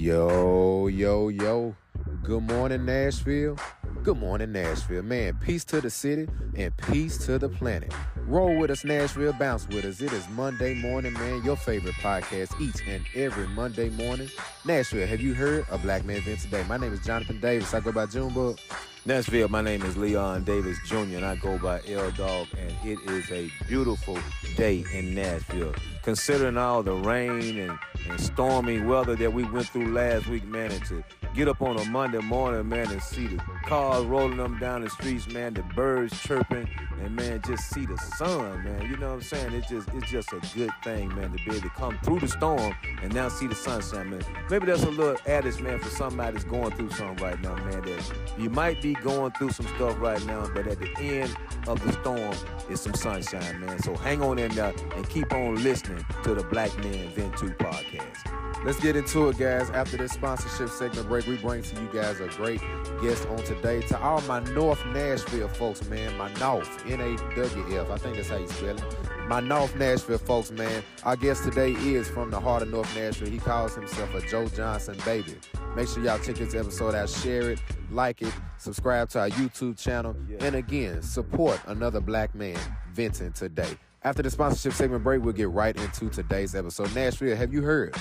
Yo, yo, yo. Good morning, Nashville. Good morning, Nashville. Man, peace to the city and peace to the planet. Roll with us, Nashville. Bounce with us. It is Monday morning, man. Your favorite podcast each and every Monday morning. Nashville, have you heard a Black Man Vent today? My name is Jonathan Davis. I go by Junebug. Nashville, my name is Leon Davis Jr., and I go by L Dog, and it is a beautiful day in Nashville. Considering all the rain and, and stormy weather that we went through last week, man, and to get up on a Monday morning, man, and see the cars rolling them down the streets, man, the birds chirping, and man, just see the sun, man. You know what I'm saying? It's just it's just a good thing, man, to be able to come through the storm and now see the sunshine, man. Maybe that's a little adage, man, for somebody that's going through something right now, man. That you might be going through some stuff right now, but at the end of the storm is some sunshine, man. So hang on in there and keep on listening to the Black Men Vent 2 podcast. Let's get into it, guys. After this sponsorship segment break, we bring to you guys a great guest on today. To all my North Nashville folks, man, my North, N A W F, I think that's how you spell it. My North Nashville folks, man. Our guest today is from the heart of North Nashville. He calls himself a Joe Johnson baby. Make sure y'all check this episode out, share it, like it, subscribe to our YouTube channel, and again, support another black man venting today. After the sponsorship segment break, we'll get right into today's episode. Nashville, have you heard?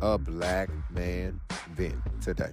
a black man vent today.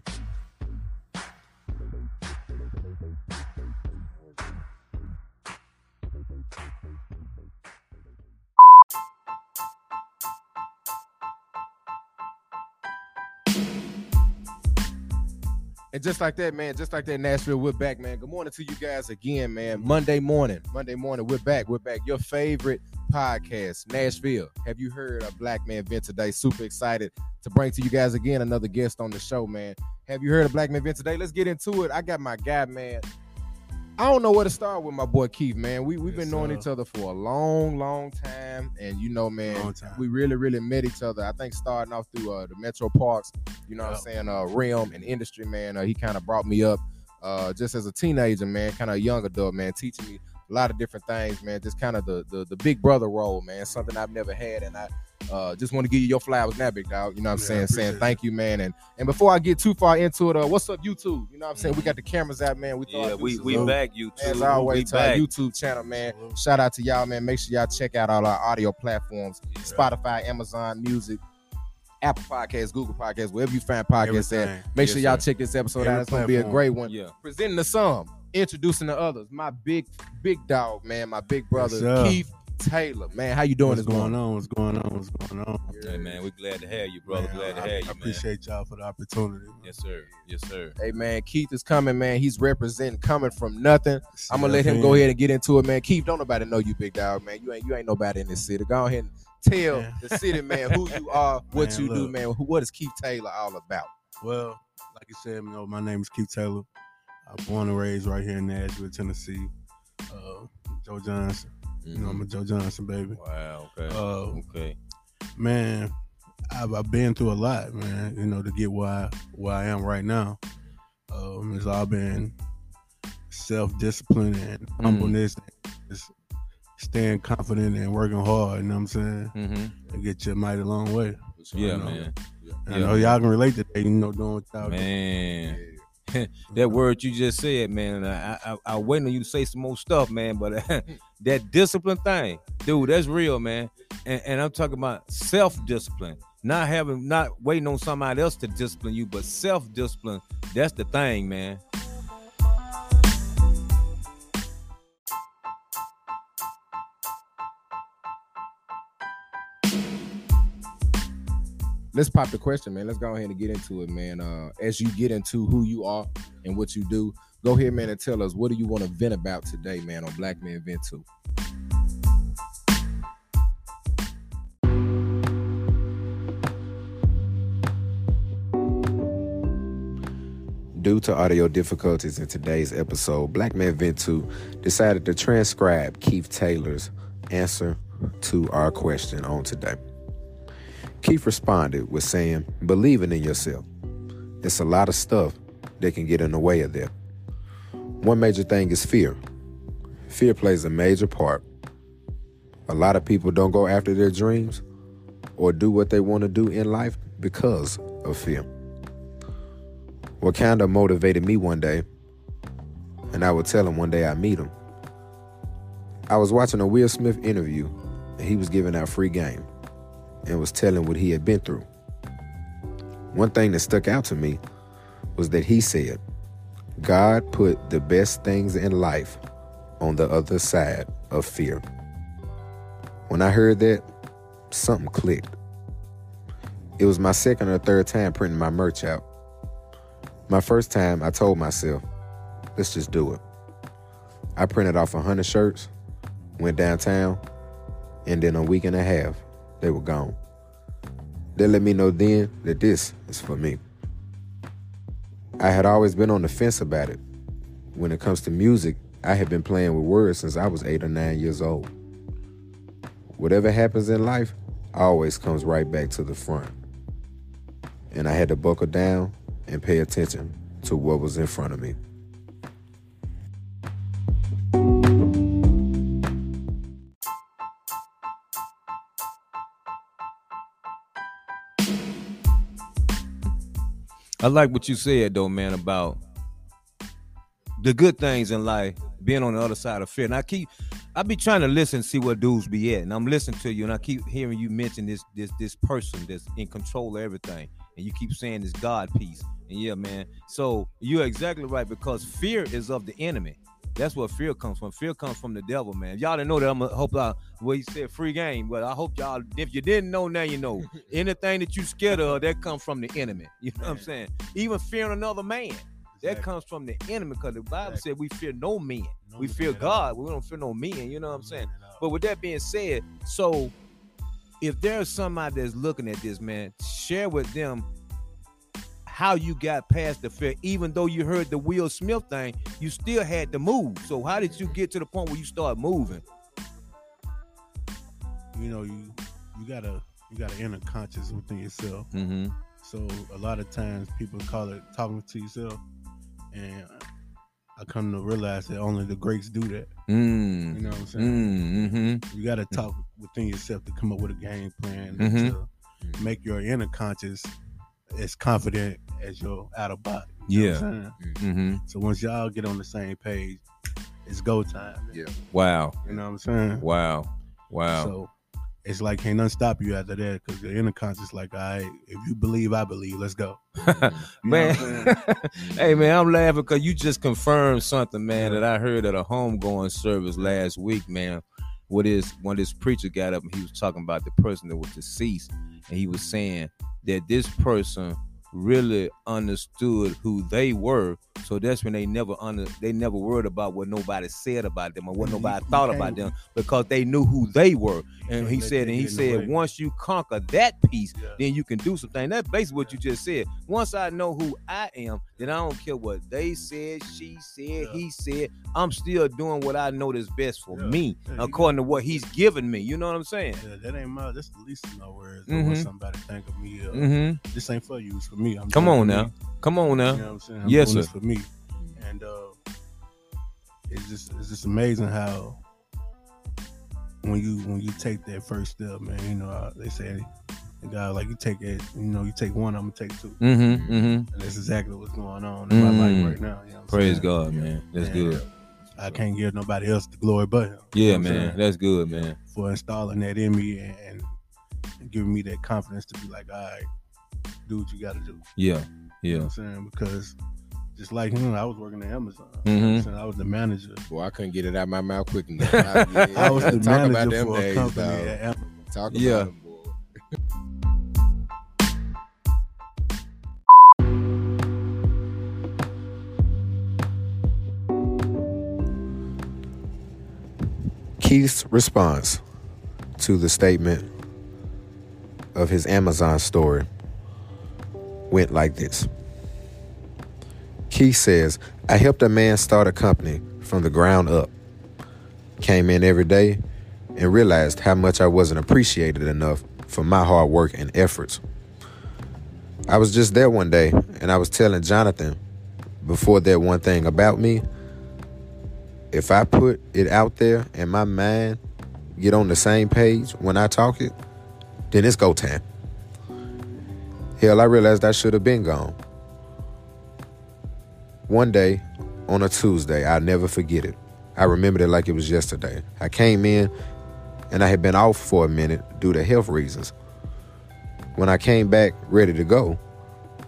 And just like that, man, just like that, Nashville, we're back, man. Good morning to you guys again, man. Monday morning, Monday morning, we're back. We're back. Your favorite podcast, Nashville. Have you heard a Black Man Vent today? Super excited to bring to you guys again another guest on the show, man. Have you heard of Black Man Vent today? Let's get into it. I got my guy, man. I don't know where to start with my boy Keith, man. We we've yes, been knowing each other for a long, long time, and you know, man, we really, really met each other. I think starting off through uh, the Metro Parks, you know, yep. what I'm saying, uh, realm and industry, man. Uh, he kind of brought me up, uh, just as a teenager, man, kind of a young adult, man, teaching me a lot of different things, man. Just kind of the, the the big brother role, man. Something I've never had, and I uh, just want to give you your flowers now, big dog. You know what I'm yeah, saying? Saying thank you, man. And and before I get too far into it, uh, what's up, YouTube? You know what I'm saying? Mm-hmm. We got the cameras out, man. We yeah, we we back YouTube. As always, to back. our YouTube channel, man. Shout out to y'all, man. Make sure y'all check out all our audio platforms: yeah. Spotify, Amazon Music. Apple Podcasts, Google Podcasts, wherever you find podcasts Everything. at. Make yes, sure y'all sir. check this episode Every out. It's gonna be a great one. Yeah. Presenting the some, introducing the others. My big, big dog, man. My big brother, Keith Taylor, man, how you doing? What's going on? What's going on? What's going on? Hey man, we're glad to have you, brother. Man, glad to I, have you. I appreciate y'all for the opportunity. Man. Yes, sir. Yes, sir. Hey man, Keith is coming, man. He's representing coming from nothing. I'm gonna let him go ahead and get into it, man. Keith, don't nobody know you, big dog, man. You ain't you ain't nobody in this city. Go ahead and tell man. the city, man, who you are, what man, you look, do, man. What is Keith Taylor all about? Well, like you said, you know, my name is Keith Taylor. I'm born and raised right here in Nashville, Tennessee. Uh, Joe Johnson. Mm-hmm. You know, I'm a Joe Johnson baby. Wow. Okay. Uh, okay. Man, I've, I've, been through a lot, man. You know, to get where I, where I am right now. Um, it's all been self discipline and mm-hmm. humbleness, mm. just staying confident and working hard. You know what I'm saying? Mm-hmm. And get you a mighty long way. So, yeah, you know, man. Yeah. I know y'all can relate to that. You know, doing what y'all man. Do. that word you just said, man. I, I I waiting on you to say some more stuff, man. But that discipline thing, dude, that's real, man. And, and I'm talking about self discipline, not having, not waiting on somebody else to discipline you, but self discipline. That's the thing, man. Let's pop the question, man. Let's go ahead and get into it, man. Uh, as you get into who you are and what you do, go ahead, man, and tell us what do you want to vent about today, man, on Black Man Vent 2. Due to audio difficulties in today's episode, Black Man Vent 2 decided to transcribe Keith Taylor's answer to our question on today. Keith responded with saying, believing in yourself. It's a lot of stuff that can get in the way of that. One major thing is fear. Fear plays a major part. A lot of people don't go after their dreams or do what they want to do in life because of fear. what kind of motivated me one day, and I would tell him one day I meet him. I was watching a Will Smith interview, and he was giving out free game and was telling what he had been through. One thing that stuck out to me was that he said, God put the best things in life on the other side of fear. When I heard that, something clicked. It was my second or third time printing my merch out. My first time, I told myself, let's just do it. I printed off 100 shirts, went downtown, and in a week and a half, they were gone. They let me know then that this is for me. I had always been on the fence about it. When it comes to music, I had been playing with words since I was eight or nine years old. Whatever happens in life always comes right back to the front. And I had to buckle down and pay attention to what was in front of me. I like what you said though, man, about the good things in life, being on the other side of fear. And I keep I be trying to listen, see what dudes be at. And I'm listening to you and I keep hearing you mention this this this person that's in control of everything. And you keep saying this God piece. And yeah, man. So you're exactly right because fear is of the enemy. That's where fear comes from. Fear comes from the devil, man. Y'all didn't know that. I'm gonna hope I well, he said free game, but I hope y'all. If you didn't know, now you know. Anything that you scared of, that comes from the enemy. You know man. what I'm saying? Even fearing another man, exactly. that comes from the enemy, because the Bible exactly. said we fear no man. No we fear God. We don't fear no men. You know what I'm saying? But with that being said, so if there's somebody that's looking at this, man, share with them how you got past the fear. Even though you heard the Will Smith thing, you still had to move. So how did you get to the point where you start moving? You know, you you gotta you gotta inner conscious within yourself. Mm-hmm. So a lot of times people call it talking to yourself, and I come to realize that only the greats do that. Mm. You know what I'm saying? Mm, mm-hmm. You got to talk within yourself to come up with a game plan mm-hmm. to make your inner conscious as confident as your outer body. You yeah. Mm-hmm. So once y'all get on the same page, it's go time. Man. Yeah. Wow. You know what I'm saying? Wow. Wow. So it's like can't nothing stop you after that because the inner conscious like, all right, if you believe, I believe. Let's go. man, hey man, I'm laughing because you just confirmed something, man, yeah. that I heard at a homegoing service last week, man. What is when this preacher got up and he was talking about the person that was deceased, and he was saying that this person really understood who they were. So that's when they never under they never worried about what nobody said about them or what nobody you, thought about them because they knew who they were. And he said, and he said, once you conquer that piece, yeah. then you can do something. That's basically what you just said. Once I know who I am, then I don't care what they said, she said, yeah. he said. I'm still doing what I know is best for yeah. me, according to what he's given me. You know what I'm saying? Yeah, that ain't my. That's the least of my words. Mm-hmm. What somebody think of me. Uh, mm-hmm. This ain't for you. It's for me. I'm Come on now. Me. Come on now. You know what I'm saying? I'm yes, sir. for me. And uh, it's just it's just amazing how when you when you take that first step, man. You know, uh, they say the guy like you take it. You know, you take one, I'm gonna take 2 mm-hmm, mm-hmm. And that's exactly what's going on in mm-hmm. my life right now. You know Praise saying? God, man. That's and, good. I can't give nobody else the glory but him. Yeah, man. That's good, man. For installing that in me and, and, giving me that confidence to be like, all right, do what you got to do. Yeah. You know what I'm saying because just like him, I was working at Amazon. Mm-hmm. I was the manager. Boy, I couldn't get it out of my mouth quick enough. I, yeah, I was the manager for days, a company dog. at Amazon. Talk about yeah. them, boy. Keith's response to the statement of his Amazon story went like this. Keith says, I helped a man start a company from the ground up. Came in every day and realized how much I wasn't appreciated enough for my hard work and efforts. I was just there one day and I was telling Jonathan before that one thing about me. If I put it out there and my mind get on the same page when I talk it, then it's go time. Hell, I realized I should have been gone. One day on a Tuesday, I'll never forget it. I remembered it like it was yesterday. I came in and I had been off for a minute due to health reasons. When I came back ready to go,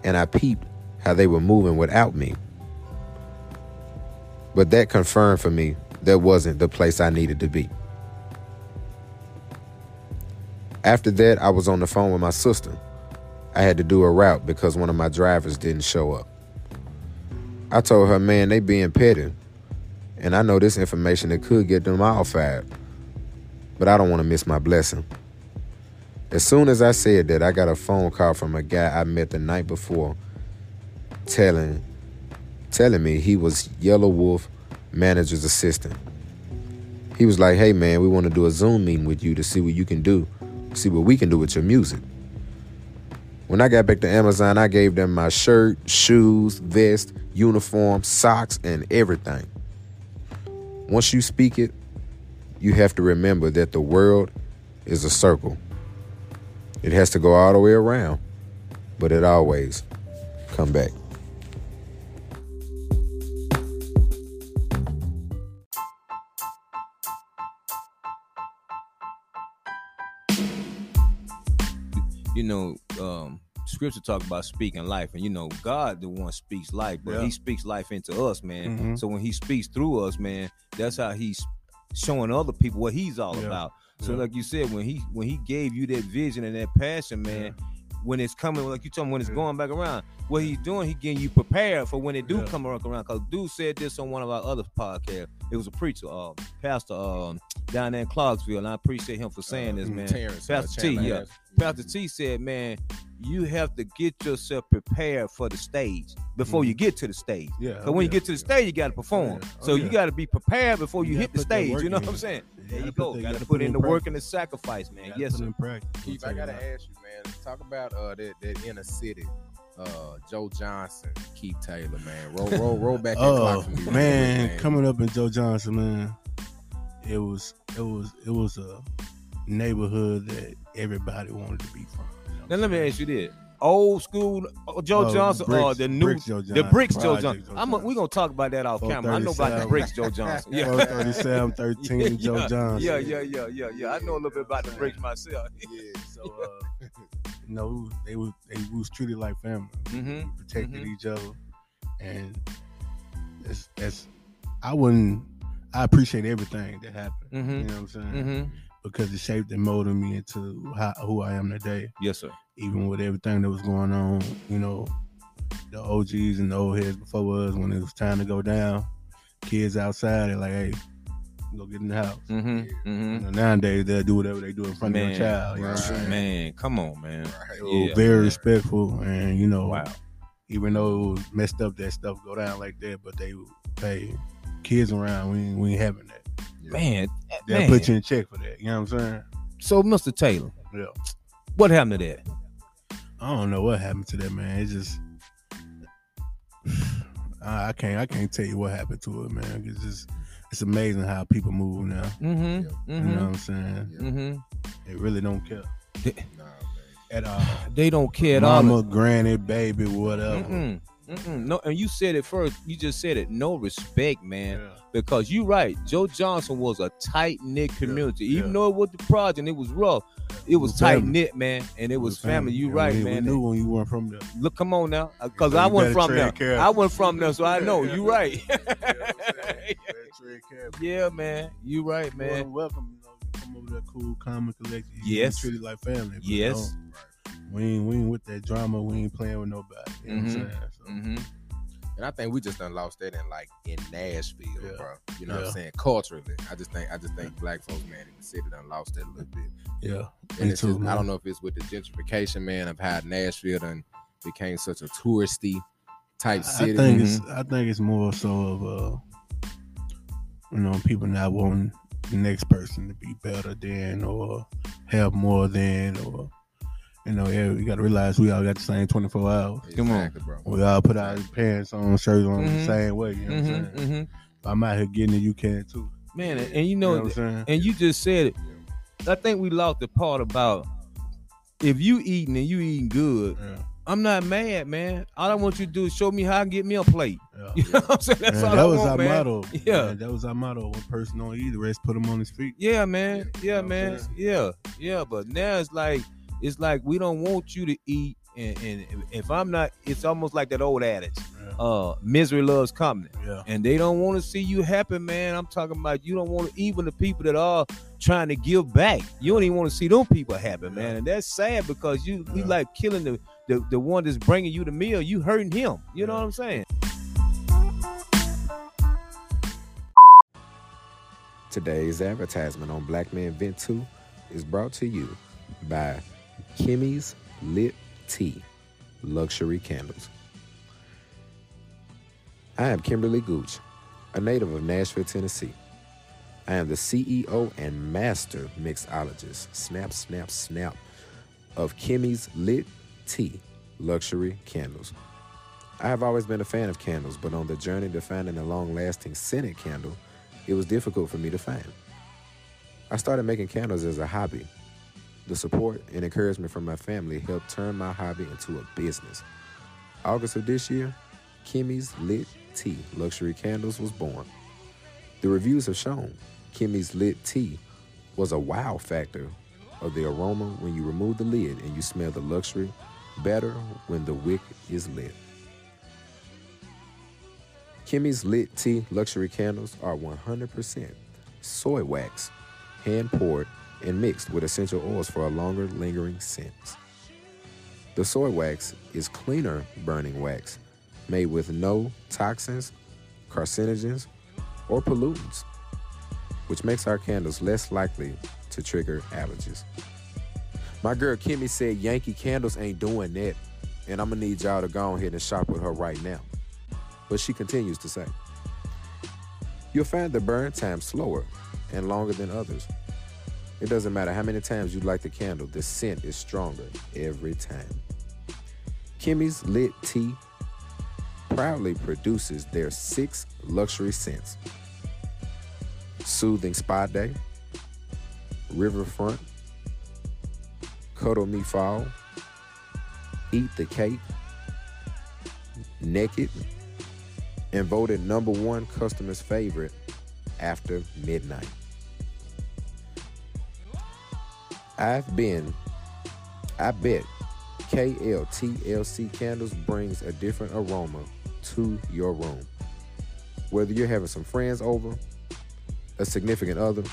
and I peeped how they were moving without me. But that confirmed for me that wasn't the place I needed to be. After that, I was on the phone with my sister. I had to do a route because one of my drivers didn't show up. I told her, man, they being petty. And I know this information that could get them all fired. But I don't want to miss my blessing. As soon as I said that, I got a phone call from a guy I met the night before telling telling me he was Yelawolf manager's assistant. He was like, "Hey man, we want to do a Zoom meeting with you to see what you can do, see what we can do with your music." When I got back to Amazon, I gave them my shirt, shoes, vest, uniform, socks, and everything. Once you speak it, you have to remember that the world is a circle. It has to go all the way around, but it always come back. You know, um, scripture talk about speaking life, and you know, God the one speaks life, but Yeah. He speaks life into us, man. Mhm. So when He speaks through us, man, that's how He's showing other people what He's all Yeah. about. So, Yeah. like you said, when He when He gave you that vision and that passion, man. When it's coming, like you told me, when it's going back around, what he's doing, he getting you prepared for when it do Yeah. come around. Cause dude said this on one of our other podcasts. It was a preacher, uh, pastor, um, down there in Clarksville, and I appreciate him for saying this, Uh, man. Terrence, uh, Pastor T, Chandler yeah. Pastor T said, man, you have to get yourself prepared for the stage before you get to the stage. Yeah. Because when you get to the stage, you got to perform. yeah. Oh, So you got to be prepared before you, You hit the gotta put that stage. You know in. what I'm saying? You There you go. put Got to gotta put in the practice. work and the sacrifice, man. Yes, sir. in practice. Keith, I gotta ask you, man. Talk about uh that, that inner city. Uh, Joe Johnson, Keith Taylor, man. Roll, roll, roll back that clock Oh for me, real man, coming up in Joe Johnson, man, it was it was it was a neighborhood that everybody wanted to be from. Now let me ask you this: old school uh, Joe Oh, Johnson or the new Bricks Joe the Johnson, bricks Joe Johnson? Joe I'm a, we gonna talk about that off camera. I know about the bricks Joe Johnson. Yeah. 437, 13, Joe yeah, Johnson. Yeah, yeah, yeah, yeah, yeah. I know a little bit about the bricks myself. Yeah, so uh, you know, they was they was treated like family. Mhm, We protected mhm. each other, and it's, it's I wouldn't. I appreciate everything that happened. Mhm. You know what I'm saying? Because it shaped and molded me into how, who I am today. Yes, sir. Even with everything that was going on, you know, the OGs and the old heads before us, when it was time to go down, kids outside, they're like, "Hey, go get in the house." Mm-hmm. You Mm-hmm. know, nowadays they'll do whatever they do in front of Man, their child. You know what I'm right. Man, come on, man. Right. Yeah, very man. respectful, and you know, Wow. even though it was messed up that stuff go down like that, but they hey, kids around, we ain't, we ain't having that. Man, They'll man. put you in check for that. You know what I'm saying? So, Mr. Taylor, Yeah. what happened to that? I don't know what happened to that man. It's just I, I can't I can't tell you what happened to it, man. It's just it's amazing how people move now. Mm-hmm. You know what Mm-hmm. I'm saying? Mm-hmm. They really don't care Nah, man. at all. They don't care at all. Mama, granny, baby, whatever. Mm-mm. Mm-mm. No, and you said it first. You just said it. No respect, man. Yeah. Because you right. Joe Johnson was a tight knit community. Even yeah. though it was the project, it was rough. It was was tight knit, man, and it was family. You And right, we, man. We knew when you weren't from there. Look, come on now, because So I you went from there. careful. I went from there, so I know you right. yeah, yeah, man, you right, man. man. welcome. You know, come over there, cool, calm, and collected. Yes. treated like family. but Yes. We ain't we ain't with that drama. We ain't playing with nobody. You know Mhm. what I'm saying? So, Mm-hmm. And I think we just done lost that in like in Nashville, Yeah. bro. You know what I'm saying? Culturally, I just think I just think black folks, man, in the city done lost that a little bit. yeah. And Me it's too, just, I don't know if it's with the gentrification, man, of how Nashville done became such a touristy type I city. think it's I think it's more so of uh you know people not wanting the next person to be better than or have more than or you know yeah we got to realize we all got the same 24 hours. Come on. Bro. We all put our pants on, shirts on Mhm. the same way. You know what I'm saying? Mm-hmm. Mm-hmm. I'm out here getting it, you can too. Man, and, and you You know, know what I'm saying? and you just said it. I think we lost the part about if you eating and you eating good, Yeah. I'm not mad, man. All I want you to do is show me how to get me a plate. Yeah. You know what I'm saying? That's Man, all that I was want, our man. motto. Yeah. man. that was our motto. One person don't eat, the rest put him on his feet. Yeah, man. You Yeah, know man. Yeah, yeah. But now it's like it's like we don't want you to eat, and, and if I'm not, it's almost like that old adage: Yeah. uh, misery loves company. yeah. and they don't want to see you happy, man. I'm talking about you don't want to even the people that are trying to give back. You don't even want to see them people happy, man. And that's sad because you you like killing the, the the one that's bringing you the meal. You hurting him. You know what I'm saying? Today's advertisement on Black Man Vent 2 is brought to you by Kimmy's Lit Tea Luxury Candles. I am Kimberly Gooch, a native of Nashville, Tennessee. I am the CEO and master mixologist, snap, snap, snap, of Kimmy's Lit Tea Luxury Candles. I have always been a fan of candles, but on the journey to finding a long lasting scented candle, it was difficult for me to find. I started making candles as a hobby. The support and encouragement from my family helped turn my hobby into a business. August of this year, Kimmy's Lit Tea Luxury Candles was born. The reviews have shown Kimmy's Lit Tea was a wow factor of the aroma when you remove the lid and you smell the luxury better when the wick is lit. Kimmy's Lit Tea luxury candles are 100% soy wax, hand poured and mixed with essential oils for a longer lingering scent. The soy wax is cleaner burning wax made with no toxins, carcinogens, or pollutants, which makes our candles less likely to trigger allergies. My girl Kimmy said Yankee Candles ain't doing that, and I'm gonna need y'all to go ahead and shop with her right now. But she continues to say, You'll find the burn time slower and longer than others. It doesn't matter how many times you light the candle, the scent is stronger every time. Kimmy's Lit Tea proudly produces their six luxury scents Soothing Spa Day, Riverfront, Cuddle Me Fall, Eat the Cake, Naked, and voted number one customer's favorite after midnight. I've been, I bet KLTLC candles brings a different aroma to your room. Whether you're having some friends over, a significant other,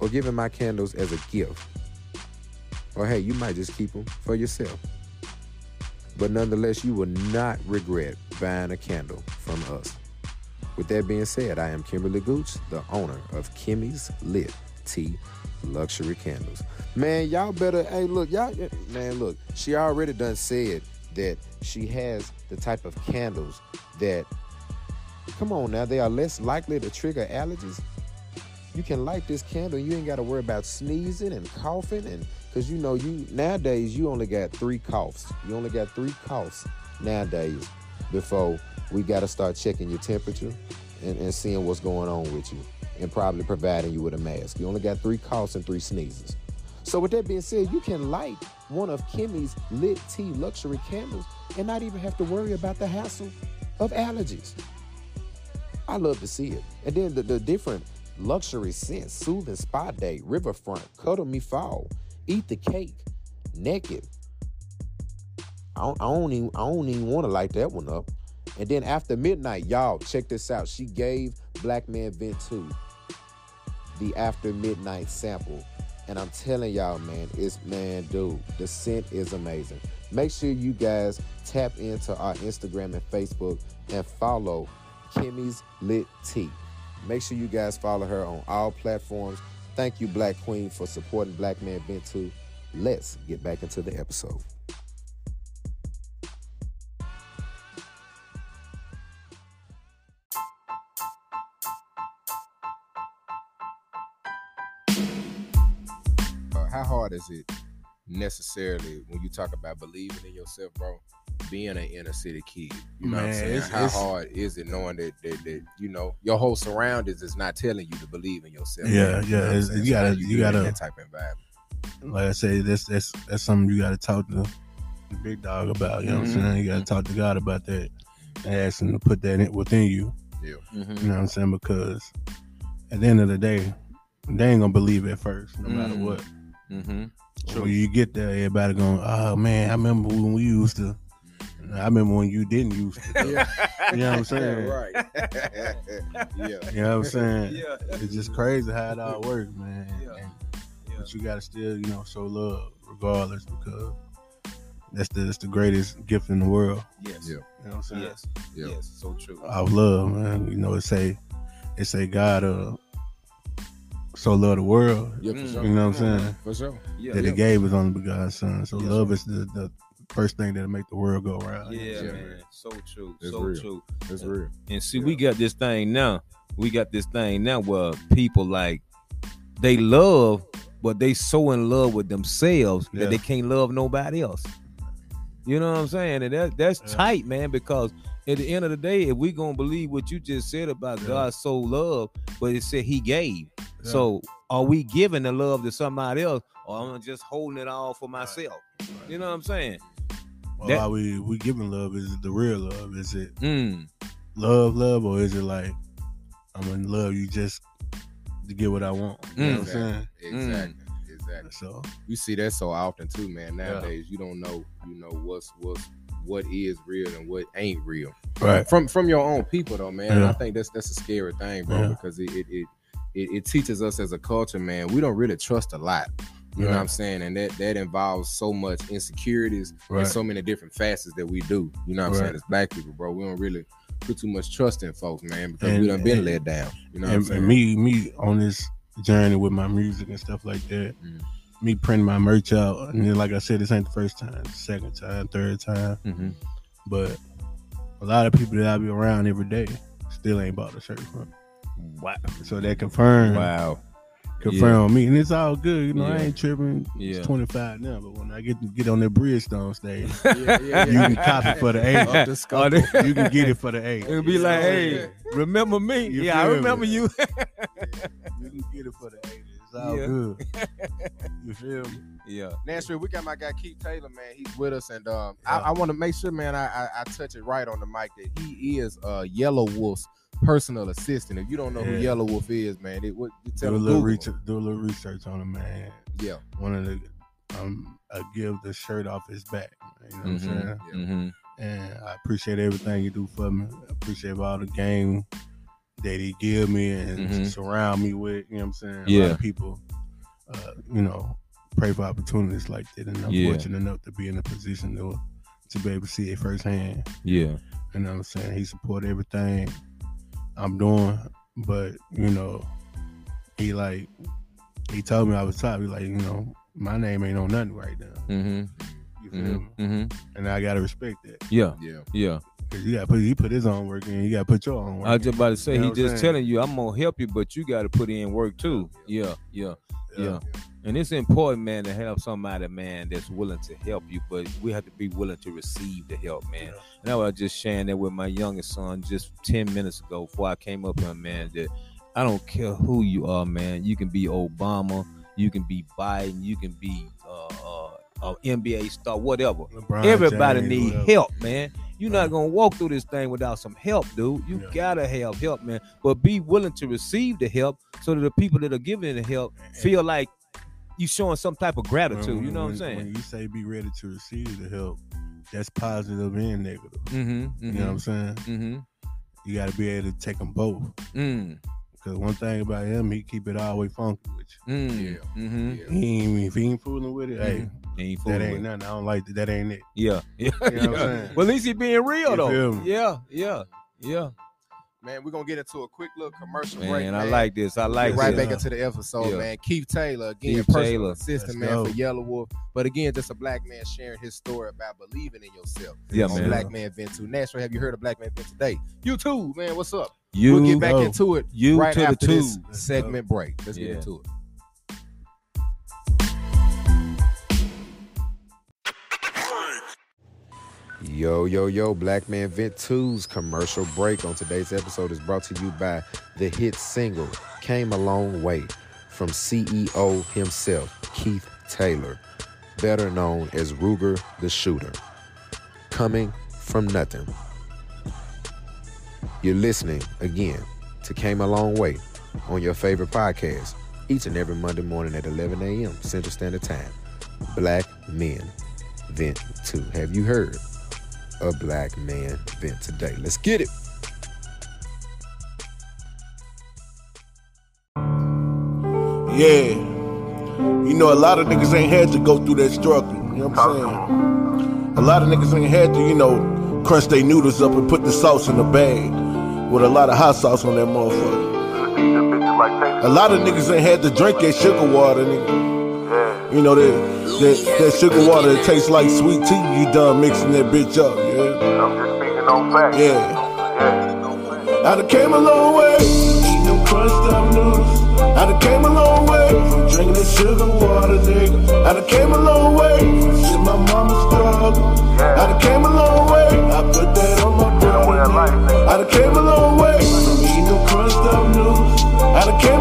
or giving my candles as a gift. Or hey, you might just keep them for yourself. But nonetheless, you will not regret buying a candle from us. With that being said, I am Kimberly Gooch, the owner of Kimmy's Lit Tea Luxury Candles. Man, y'all better, hey, look, y'all, eh, man, look, she already done said that she has the type of candles that, come on now, they are less likely to trigger allergies. You can light this candle, you ain't got to worry about sneezing and coughing and because you know you nowadays you only got three coughs. You only got three coughs nowadays before we got to start checking your temperature and, and seeing what's going on with you and probably providing you with a mask. You only got three coughs and three sneezes. So with that being said, you can light one of Kimmy's lit tea luxury candles and not even have to worry about the hassle of allergies. I love to see it. And then the, the different luxury scents, soothing spa day, riverfront, cuddle me fall, eat the cake, naked. I don't, I don't even, I don't even want to light that one up. And then after midnight, y'all, check this out. She gave Black Man Vent 2 the after midnight sample. And I'm telling y'all, man, it's man, dude, the scent is amazing. Make sure you guys tap into our Instagram and Facebook and follow Kimmy's Lit Tea. Make sure you guys follow her on all platforms. Thank you, Black Queen, for supporting Black Man Vent 2. Let's get back into the episode. Hard is it necessarily when you talk about believing in yourself, bro? Being an inner city kid, you know what I'm saying? it's- How it's- hard is it knowing that, that that you know your whole surroundings is not telling you to believe in yourself? Yeah, You yeah, what it's- you gotta- do you do it in gotta- that type of environment. Like I say, that's that's that's something you got to talk to the big dog about. You know what Mhm. I'm saying? You got to talk to God about that and ask Him to put that in, within you. Mhm. You know what I'm saying? Because at the end of the day, they ain't gonna believe at first, no matter Mm. what. Mhm. So when you get there, everybody going, "Oh man, I remember when we used to." I remember when you didn't use to. Yeah. You know what I'm saying? right. yeah. You know what I'm saying? Yeah. It's just crazy how it all works, man. Yeah. And- Yeah. But you gotta still, you know, show love regardless because that's the that's the greatest gift in the world. Yes. Yeah. You know what I'm saying? Yes. Yeah. Yes. So true. Of love, man. You know, it say it say God uh so love the world Yeah, for Mm. sure. You know what I'm saying? For sure. Yeah. that yeah. he gave his only begotten son. So Yes, love sir. is the, the first thing that'll make the world go around. Yeah, Yeah. man. So true. It's so real. true. That's real. And see, we got this thing now. We got this thing now where people like they love, but they so in love with themselves Yeah. that they can't love nobody else. You know what I'm saying? And that that's Yeah. tight, man. Because at the end of the day, if we gonna believe what you just said about Yeah. God so love, but it said He gave. So are we giving the love to somebody else, or I'm just holding it all for myself? You know what I'm saying? Well, that- are we we giving love? Is it the real love? Is it Mm. love, love, or is it like I'm in love you just to get what I want? You know what I'm saying? Exactly. Exactly. So You see that so often too, man. Nowadays, you don't know, you know what's what's what is real and what ain't real. right, From from your own people though, man. And Yeah. I think that's that's a scary thing, bro, Yeah. because it it, it it it teaches us as a culture, man. We don't really trust a lot. You know what I'm saying? And that that involves so much insecurities right, and so many different facets that we do. You know what I'm Right. saying? As black people, bro, we don't really put too much trust in folks, man, because And- we done been and- let down. You know what I'm and, saying? and me, me on this journey with my music and stuff like that. Mm. Me printing my merch out, and then like I said, this ain't the first time, second time, third time. Mm-hmm. But a lot of people that I be around every day still ain't bought the shirt from. Wow. So that confirm Wow. confirm me, and it's all good. You know, I ain't tripping. Yeah. It's twenty five now, but when I get to get on that Bridgestone stage, Yeah, yeah, you yeah. can copy for the eight. The scope. They- you can get it for the eight. It'll be You like, know hey, saying? remember me? You yeah, I feel me? remember you. you can get it for the eight. It's all Yeah. good. You feel me? yeah. Nashville, we got my guy Keith Taylor, man. He's with us, and um, I, Yeah. I want to make sure, man, I, I I touch it right on the mic that he is uh Yelawolf's personal assistant. If you don't know who Yelawolf is, man, it what you tell Do a little research. Do a little research on him, man. Yeah, One of the um, I give the shirt off his back. You know what I'm Mhm. saying? yeah. Mm-hmm. and I appreciate everything you do for me. I appreciate all the game that he give me and Mhm. surround me with. You know what I'm saying? Yeah. people, uh, you know, pray for opportunities like that, and I'm Yeah. fortunate enough to be in a position to to be able to see it firsthand. Yeah. You know what I'm saying? He support everything I'm doing, but you know, he like he told me I was top. He like, you know, my name ain't on nothing right now. Mm-hmm. You feel Mm-hmm. me? Mm-hmm. And I gotta respect that. Yeah. yeah. Yeah. Cause you gotta put he put his own work in, you gotta put your own work I was just about to say You know he just saying? telling you I'm gonna help you, but you got to put in work too. Yeah. Yeah. Yeah. And it's important, man, to have somebody, man, that's willing to help you, but we have to be willing to receive the help, man. Yeah. And I was just sharing that with my youngest son just 10 minutes ago before I came up here, man, that I don't care who you are, man. You can be Obama, you can be Biden, you can be uh, uh, NBA star, whatever. LeBron Everybody James, help, man. You're not gonna walk through this thing without some help, dude. You Yeah. gotta have help, man. But be willing to receive the help so that the people that are giving the help feel like you showing some type of gratitude. When- you know what I'm saying? When you say be ready to receive the help, that's positive and negative. mm-hmm, You know what I'm saying? mm-hmm, You gotta be able to take them both. mm, Because one thing about him, he keep it all the way funky with mm, Yeah. mm-hmm. Yeah. you. He ain't, if he ain't fooling with it, hey, Ain't that ain't with nothing. I don't like that. That ain't it. Yeah, yeah, You know what I'm yeah. saying? Well, at least he being real You though. feel me? Yeah, yeah, yeah. Man, we're gonna get into a quick little commercial Man, break. Man, I like this. I like Get right this. back into the episode, Yeah. man. Keith Taylor again, Keith personal Taylor. assistant, Let's man, go. for Yelawolf. But again, just a black man sharing his story about believing in yourself. Yeah, on man. Black Man Vent 2. Nashville, have you heard of Black Man Vent today? You too, man. What's up? You, we'll get back go. into it you right to the after this two. Let's segment break. Let's Yeah. get into it. Yo, yo, yo, Black Man Vent 2's commercial break on today's episode is brought to you by the hit single Came a Long Way from CEO himself, Keith Taylor. better known as Ruger the Shooter, coming from nothing. You're listening again to Came a Long Way on your favorite podcast each and every Monday morning at 11 a.m. Central Standard Time. Black Men Vent 2. Have you heard a black man vent today? Let's get it. Yeah. You know, a lot of niggas ain't had to go through that struggle. You know what I'm saying? A lot of niggas ain't had to, you know, crunch their noodles up and put the sauce in the bag with a lot of hot sauce on that motherfucker. A lot of niggas ain't had to drink that sugar water, nigga. You know, that, that, that sugar water that tastes like sweet tea, you done mixing that bitch up, yeah? I'm just speaking on facts. Yeah. Yeah. I done came a long way, eating them crushed up noodles. I done came a long way from drinking that sugar water, nigga. I done came a long way from seeing my mama struggle. Yeah. I done came a long way, I put that on my brother. way of life, nigga. nigga. I done came a long way from eating them crushed up noodles. I done came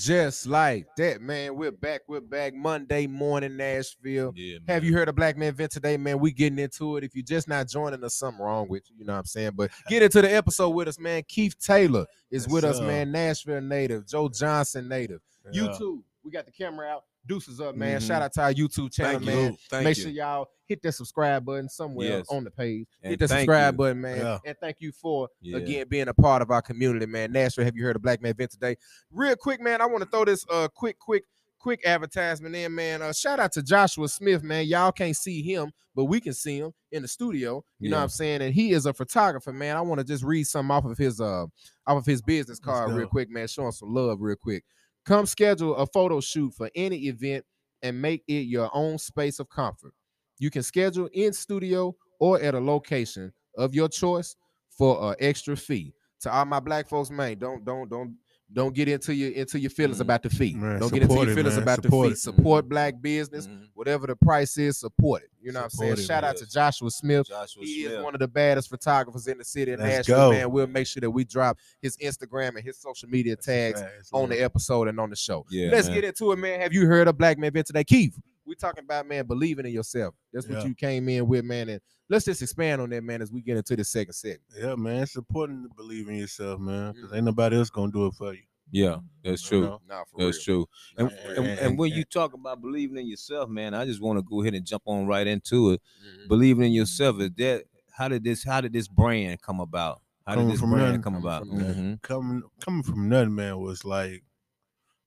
just like that, man, we're back. We're back Monday morning, Nashville. Yeah, Have you heard of Black Man Vent today, man? We getting into it. If you're just not joining us, something wrong with you. You know what I'm saying? But get into the episode with us, man. Keith Taylor is with us, man. Nashville native. Joe Johnson native. Yeah. too. We got the camera out. Deuces up, man. Mhm. Shout out to our YouTube channel, Thank you. man. Thank Make you. sure y'all hit that subscribe button somewhere Yes. on the page. And hit the subscribe you. button, man. Yeah. And thank you for Yeah. again being a part of our community, man. Nashville, have you heard of Black Man Vent today? Real quick, man. I want to throw this uh quick, quick, quick advertisement in, man. Uh, shout out to Joshua Smith, man. Y'all can't see him, but we can see him in the studio. You know what I'm saying? And he is a photographer, man. I want to just read some off of his uh off of his business card real quick, man. Show him some love real quick. Come schedule a photo shoot for any event and make it your own space of comfort. You can schedule in studio or at a location of your choice for an extra fee. To all my black folks, man, don't don't don't don't get into your into your feelings Mhm. about the fee. Man, don't get into support your feelings man. about Support the fee. it. Support black business, Mhm. whatever the price is, support it. You know what I'm saying? Support it, Shout out to. Joshua Smith. Joshua He is one of the baddest photographers in the city of Let's Nashville, go. man. We'll make sure that we drop his Instagram and his social media tags on the episode and on the show. Yeah, Let's man. get into it, man. Have you heard of Black Man Vent today? Keith, we talking about man believing in yourself. That's what Yeah. you came in with, man. And let's just expand on that, man, as we get into the second segment. Yeah, man. It's important to believe in yourself, man. Mm. Because ain't nobody else gonna do it for you. Yeah, that's You true. know? Nah, for That's real. true. And, and, and- and when you talk about believing in yourself, man, I just want to go ahead and jump on right into it. Mhm. Believing in yourself is that how did this how did this brand come about? How did this from brand nothing. come Coming about? from nothing. Mhm. Coming coming from nothing, man, was like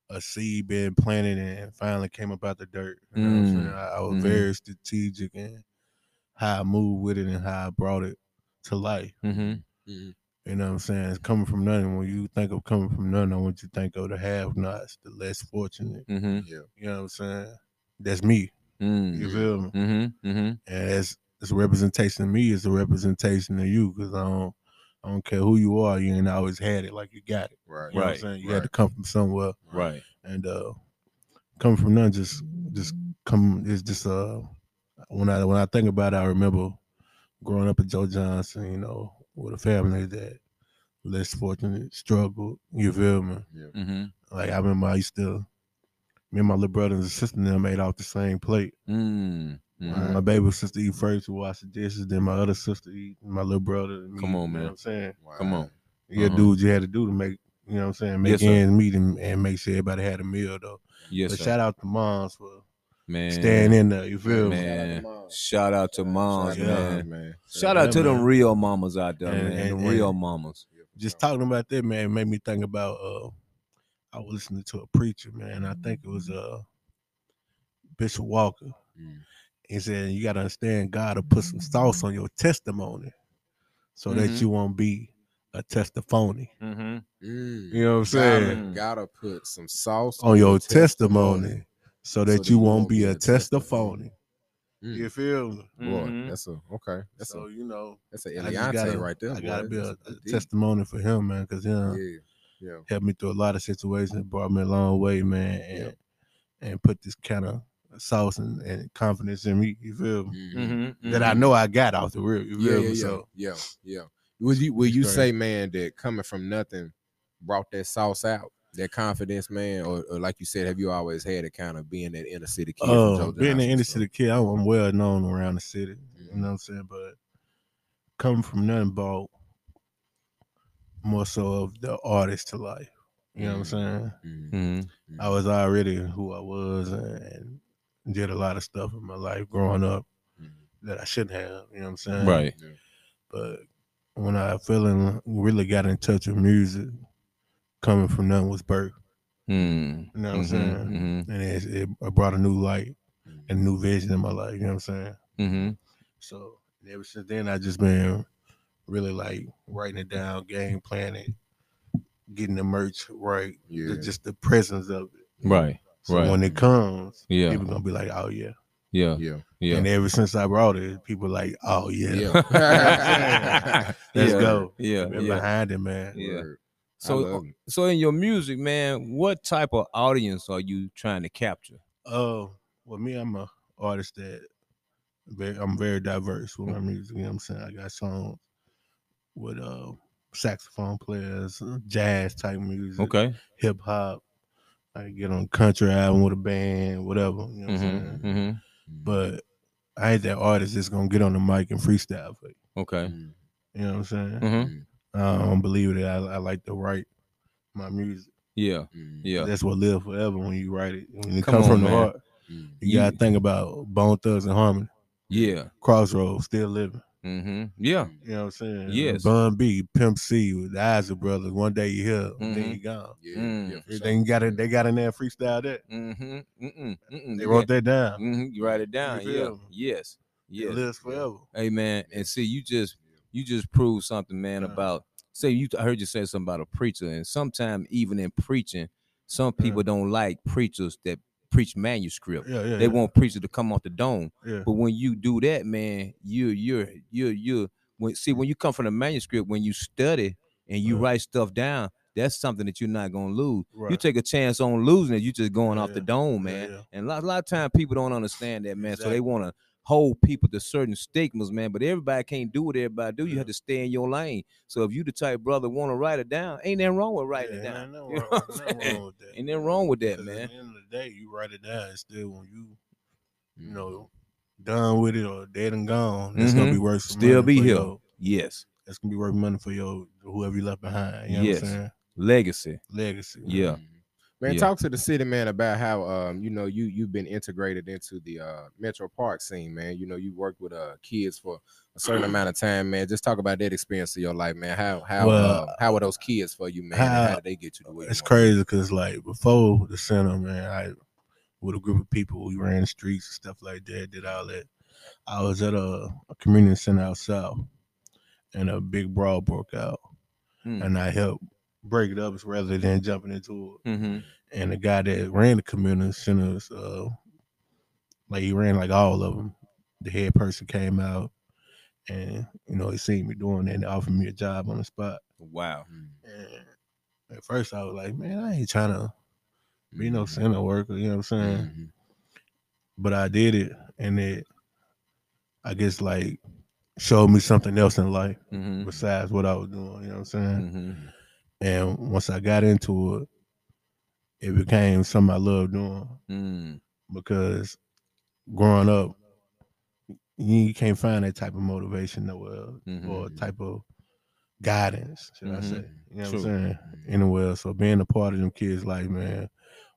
a seed being planted and finally came up out the dirt. You know what I'm saying? Mm. I, I was Mhm. very strategic in how I moved with it and how I brought it to life. Mhm. Mhm. You know what I'm saying? It's coming from nothing. When you think of coming from nothing, I want you to think of the have nots, the less fortunate. Mhm. Yeah. You know what I'm saying? That's me. You Mm. feel me? Mhm. Mhm. And that's it's a representation of me, it's a representation of you. Cause I don't I don't care who you are, you ain't always had it like you got it. Right. You know what I'm Right, saying? You right. had to come from somewhere. Right. And uh coming from none just just come it's just uh when I when I think about it, I remember growing up with Joe Johnson, you know, with a family that less fortunate, struggled. You feel me? Mhm. Like I remember I used to me and my little brother and sister and them ate off the same plate. Mm. Mhm. My baby sister eat first, we wash the dishes, then my other sister eat, my little brother. and me, Come on, you know man. what I'm saying? Come on. Yeah, Uh-huh. do what you had to do to make, you know what I'm saying, make Yes, sir. ends meet and, and make sure everybody had a meal though. Yes, but sir. shout out to moms for man. staying in there. You feel me? man. Shout out to moms, out to man. moms, man. Shout out to them real mamas out there, And- man. and- the real and- mamas. Just talking about that, man, made me think about uh I was listening to a preacher, man. I think it was uh Bishop Walker. Mm. He said you gotta understand God will put some sauce on your testimony so Mhm. that you won't be a testimony. Mm-hmm. Mm. You know what I'm saying? Gotta, gotta put some sauce on your testimony so that you won't be a testimony. testimony. Mm. You feel me? Boy, Mhm. that's a okay. That's so a you know, that's a I just Eliante gotta, right there. I boy. gotta be a, a testimony for him, man, because him Yeah, yeah. helped me through a lot of situations, brought me a long way, man, and and put this kind of sauce and, and confidence in me. You feel me? Mhm. That I know I got off the real. You Yeah, feel yeah, me? yeah, So yeah, yeah. Will you will you say, man, that coming from nothing brought that sauce out, that confidence, man, or, or like you said, have you always had it kind of being that inner city kid? from uh, being an inner city kid, I'm, I'm well known around the city. You Mhm. know what I'm saying? But coming from nothing brought more so of the artist to life. You know what I'm saying? Mhm. Mhm. I was already who I was and did a lot of stuff in my life growing up Mhm. that I shouldn't have. You know what I'm saying? Right. Yeah. But when I feeling really got in touch with music, coming from nothing was birth. Mm. You know what I'm Mhm, saying? mhm, And it, it brought a new light Mhm. and new vision in my life. You know what I'm saying? So ever since then, I just been really like writing it down, game planning, getting the merch right, the- Yeah. just the presence of it. Right. So Right. when it comes, Yeah. people gonna be like, "Oh yeah." Yeah. Yeah. Yeah. And ever since I brought it, people like, "Oh yeah." Yeah. Let's Yeah. go. Yeah. Been Yeah. behind it, man. Yeah. Word. So, so in your music, man, what type of audience are you trying to capture? Oh, well, me, I'm a artist that very, I'm very diverse with my music. You know what I'm saying? I got songs with uh saxophone players, uh, jazz type music, Okay. hip hop. I get on country album with a band, whatever. You know what I'm saying? Mm-hmm. Mm-hmm. But I ain't that artist that's gonna get on the mic and freestyle for you. Okay. Mhm. You know what I'm saying? Mm-hmm. I don't believe it. I, I like to write my music. Yeah. Mhm. Yeah. That's what live forever when you write it. When it Come comes on, from the heart. You, You- gotta think about Bone Thugs-n-Harmony. Yeah. Crossroads, still living. Mm-hmm. Yeah. You know what I'm saying? Yes. Bun B, Pimp C, with the Isaac brothers. One day you here, then Mhm. you gone. Yeah, Mm. yeah, for sure. Got it. They got in there freestyle that. Mm-hmm. Mm-mm. Mm-mm. They wrote that down. Mm-hmm. You write it down. You Yeah. feel me? Yes. It Yes. lives forever. Hey man, and see, you just you just proved something, man. Yeah. About say you. I heard you say something about a preacher, and sometimes even in preaching, some Yeah. people don't like preachers that preach manuscript. Yeah, yeah. They yeah. want preachers to come off the dome. But when you do that, man, you you're you're you're when see when you come from the manuscript, when you study and you write stuff down, that's something that you're not gonna lose. You take a chance on losing it, you're just going off the dome, man. And a lot, a lot of times people don't understand that, man. So they Exactly. Hold people to certain stigmas, man. But everybody can't do what everybody do. You Yeah. have to stay in your lane. So if you the type brother want to write it down, ain't nothing wrong with writing it down. ain't nothing wrong- nothing wrong with that. Ain't nothing wrong with that, man. At the end of the day, you write it down. It's still when you, Mm-hmm. you know, done with it or dead and gone, it's gonna Mhm. be worth Still be here. your- Yes, it's gonna be worth money for your whoever you left behind. You know Yes. what I'm saying? legacy. Legacy. Yeah. Man, Yeah. talk to the city man about how um you know you you've been integrated into the uh Metro Park scene, man. You know you worked with uh kids for a certain amount of time, man. Just talk about that experience of your life, man. How how Well, uh, how were those kids for you, man? how- how did they get you to where It's crazy because like before the center, man, I with a group of people, we ran the streets and stuff like that, did all that. I was at a, a community center out south, and a big brawl broke out, Mm. and I helped break it up rather than jumping into it. Mm-hmm. And the guy that ran the community centers, uh, like he ran like all of them. The head person came out, and you know he seen me doing that and offered me a job on the spot. Wow. Mm, And at first, I was like, man, I ain't trying to be no mhm, center worker, you know what I'm saying? mhm, But I did it, and it, I guess, like, showed me something else in life Mm-hmm. besides what I was doing, you know what I'm saying? Mm-hmm. And once I got into it, it became something I loved doing Mm. because growing up, you can't find that type of motivation nowhere else or Mhm. type of guidance, should I Mhm. say? You know True. what I'm saying? mhm. Anywhere. else. So being a part of them kids' life, man,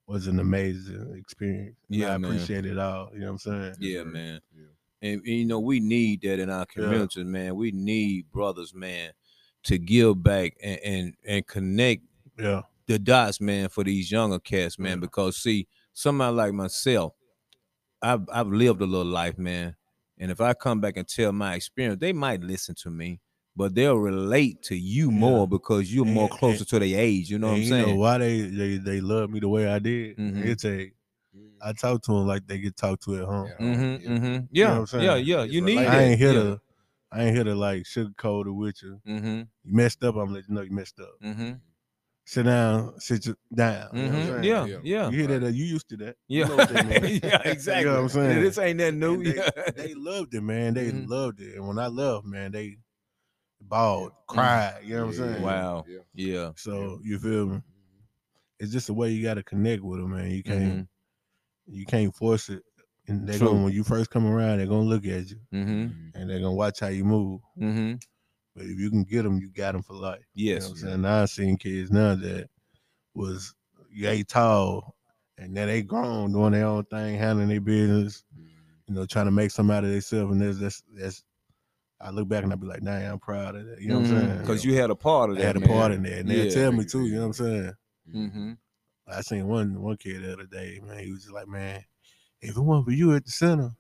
was an amazing experience. Yeah, I man. appreciate it all. You know what I'm saying? Yeah, man. Yeah. And, and, you know, we need that in our community, man. We need brothers, man, to give back and and, and connect Yeah. the dots, man, for these younger cats, man. Yeah. Because see, somebody like myself, I've I've lived a little life, man. And if I come back and tell my experience, they might listen to me, but they'll relate to you Yeah. more because you're more And- closer to their age. You know what I'm you saying? know why they they they love me the way I did? Mhm. It's a I talk to them like they get talked to at home. Yeah. Mm-hmm, Yeah. mm-hmm. know Yeah, what I'm saying? yeah, yeah. You need related. that. I ain't here yeah. to I ain't here to like sugarcoat it with you. Mm-hmm, You messed up, I'm letting you know you messed up. mm-hmm. sit down, sit you down. You know what I'm Mhm. saying? Yeah, Yeah. yeah, You hear that? You used to that. You yeah, know what that yeah, exactly. You know what I'm saying? This ain't that new. They, yeah. they loved it, man. They Mhm. loved it. And when I left, man, they bawled, cried. You know what I'm saying? Wow. Yeah. yeah, So you feel me? It's just the way you gotta connect with them, man. You can't you can't force it. And they're True. going when you first come around, they're gonna look at you mm-hmm, and they're gonna watch how you move. mm-hmm. But if you can get them, you got them for life. You know Yes, what I'm saying? Now I seen kids now that was yay tall and then they grown doing their own thing, handling their business, you know, trying to make something out of themselves. And that's that's that's I look back and I be like, nah, I'm proud of that. You know what I'm saying? Because Mm-hmm. you had a part of I that. had a man. part in that. And they Yeah. tell me too, you know what I'm saying? Mm-hmm. I seen one one kid the other day, man. He was just like, man, if it wasn't for you at the center,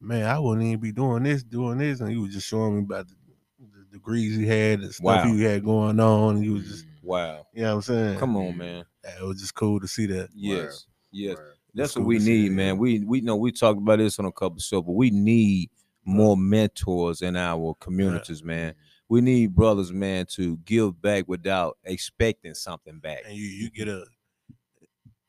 man, I wouldn't even be doing this, doing this. And he was just showing me about the, the degrees he had, the stuff Wow. he had going on. And he was just, mm, Wow. you know what I'm saying? Come on, mm. man. It was just cool to see that. Yes. Yes. Word. That's It's what we need, that, man. We we know we talked about this on a couple shows, but we need more mentors in our communities, man. We need brothers, man, to give back without expecting something back. And you you get a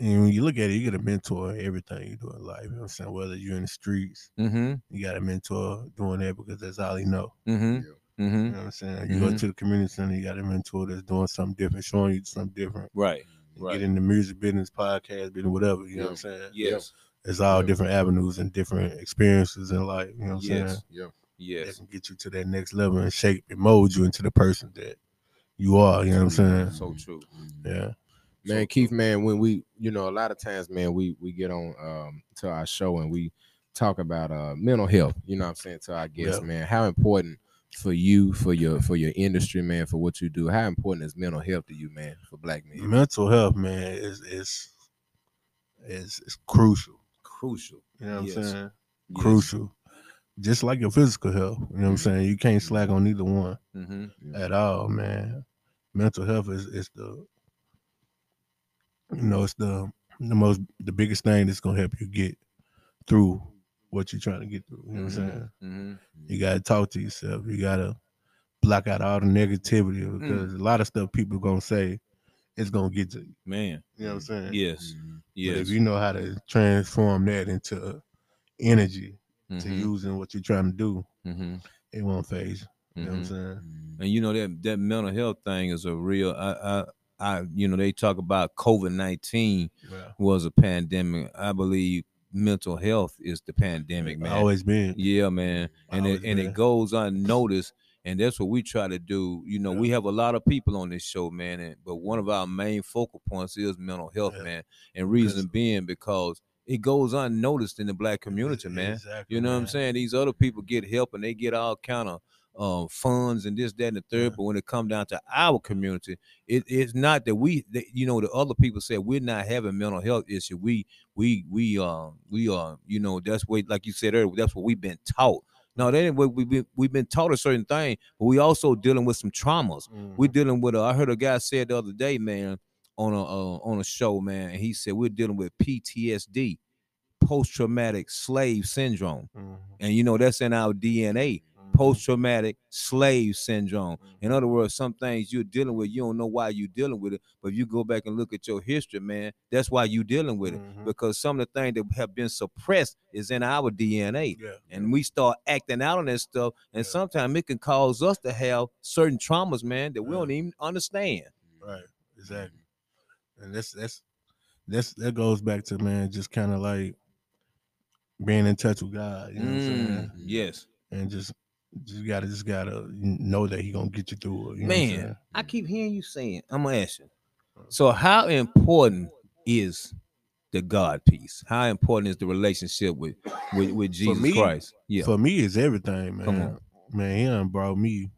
and when you look at it, you get a mentor in everything you do in life. You know what I'm saying? Whether you're in the streets, Mm-hmm. you got a mentor doing that because that's all he know. Mm-hmm. You Mm-hmm. know what I'm saying? You go Mhm. to the community center, you got a mentor that's doing something different, showing you something different. Right. You Right. Get in the music business, podcast business, whatever. You know what I'm saying? Yes. It's all Yeah. different avenues and different experiences in life. You know what I'm saying? Yes. Yeah. That Yes. can get you to that next level and shape and mold you into the person that you are. You know what I'm saying? So true. Yeah. Man keith man when we you know a lot of times man we we get on um to our show and we talk about uh mental health you know what i'm saying to our guests Yeah. man how important for you for your for your industry man for what you do how important is mental health to you man for black men Mental health, man, is is is is crucial. Crucial. You know what Yes. I'm saying? Yes. Crucial. Just like your physical health. You know what I'm saying? You can't slack on either one Mm-hmm. at all, man. Mental health is is the you know, it's the the most the biggest thing that's gonna help you get through what you're trying to get through. You know what I'm saying? Mm-hmm. You gotta talk to yourself. You gotta block out all the negativity Mm. because a lot of stuff people gonna say it's gonna get to you. Man. You know what I'm saying? Yes. Mhm. But Yes. if you know how to transform that into energy to Mhm. using what you're trying to do, Mhm. it won't phase you. Know what I'm Mhm. saying? And you know that that mental health thing is a real. I, I, I, you know, they talk about COVID nineteen Yeah. was a pandemic. I believe mental health is the pandemic, man. Always been. Yeah, man. And Always it and been. it goes unnoticed. And that's what we try to do. You know, we have a lot of people on this show, man. And, but one of our main focal points is mental health, Yeah. man. And reason being because it goes unnoticed in the black community, man. Exactly, You know what I'm saying? These other people get help and they get all kind of uh, funds and this, that, and the third. Yeah. But when it come down to our community, it, it's not that we, that, you know, the other people say we're not having mental health issue. We, we, we, um, we are, you know, that's what, like you said earlier, that's what we've been taught. No, that ain't what we've been, we've been taught a certain thing, but we also dealing with some traumas. Mhm. We're dealing with. A, I heard a guy said the other day, man, on a uh, on a show, man, and he said we're dealing with PTSD, post traumatic slave syndrome, Mhm. and you know that's in our DNA. Mhm. Post traumatic slave syndrome. In Mhm. other words, some things you're dealing with, you don't know why you're dealing with it, but if you go back and look at your history, man, that's why you're dealing with it Mhm. because some of the things that have been suppressed is in our DNA Yeah. and we start acting out on that stuff, and Yeah. sometimes it can cause us to have certain traumas, man, that we don't even understand. Right. Exactly. And that's that's that's that goes back to man, just kind of like being in touch with God. You know what I'm saying? Mm, yes, And just just gotta just gotta know that he gonna get you through it. You know what I'm saying? man. I keep hearing you saying. I'm gonna ask you. So, how important is the God piece? How important is the relationship with with, with Jesus me, Christ? Yeah. For me, it's everything, man. Come on. Man, he done brought me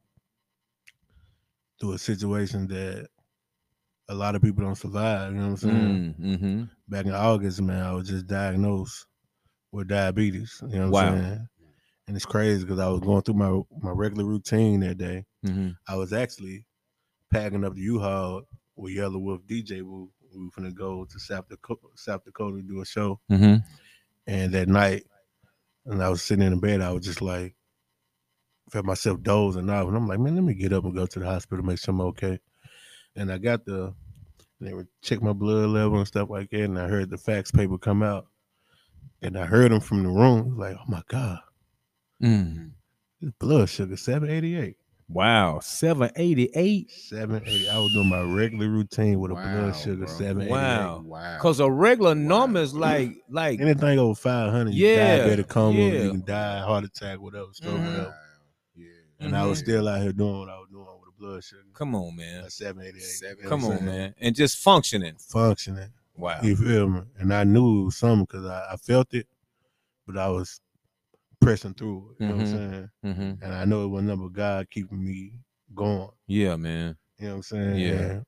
through a situation that a lot of people don't survive. You know what I'm saying? Mm, hmm Back in August, man, I was just diagnosed with diabetes. You know what Wow. I'm saying? And it's crazy because I was going through my my regular routine that day. hmm I was actually packing up the U-Haul with Yelawolf DJ Woo. We were gonna go to South Dakota, South Dakota to do a show. hmm And that night, and I was sitting in the bed, I was just like, felt myself dozing off. And I'm like, man, let me get up and go to the hospital, make sure I'm okay. And I got the they would check my blood level and stuff like that. And I heard the fax paper come out, and I heard them from the room. Like, oh my god, Mm. his blood sugar seven eighty eight. Wow, seven eighty eight. 780. I was doing my regular routine with a Wow, blood sugar bro. 788. Wow. Wow. Cause a regular number Wow. is like like Anything over 500, you Yeah, diabetic coma, yeah. you can die, heart attack, whatever, stroke, whatever. Wow. Yeah. And I was still out here doing what I was doing with a blood sugar. come on, man. At 788. Seven- Come on, man. And just functioning. Functioning. Wow. You feel me? And I knew it was something because I, I felt it, but I was pressing through. You know what. I'm saying? hmm And I know it was number God keeping me going. Yeah, man. You know what I'm saying? Yeah.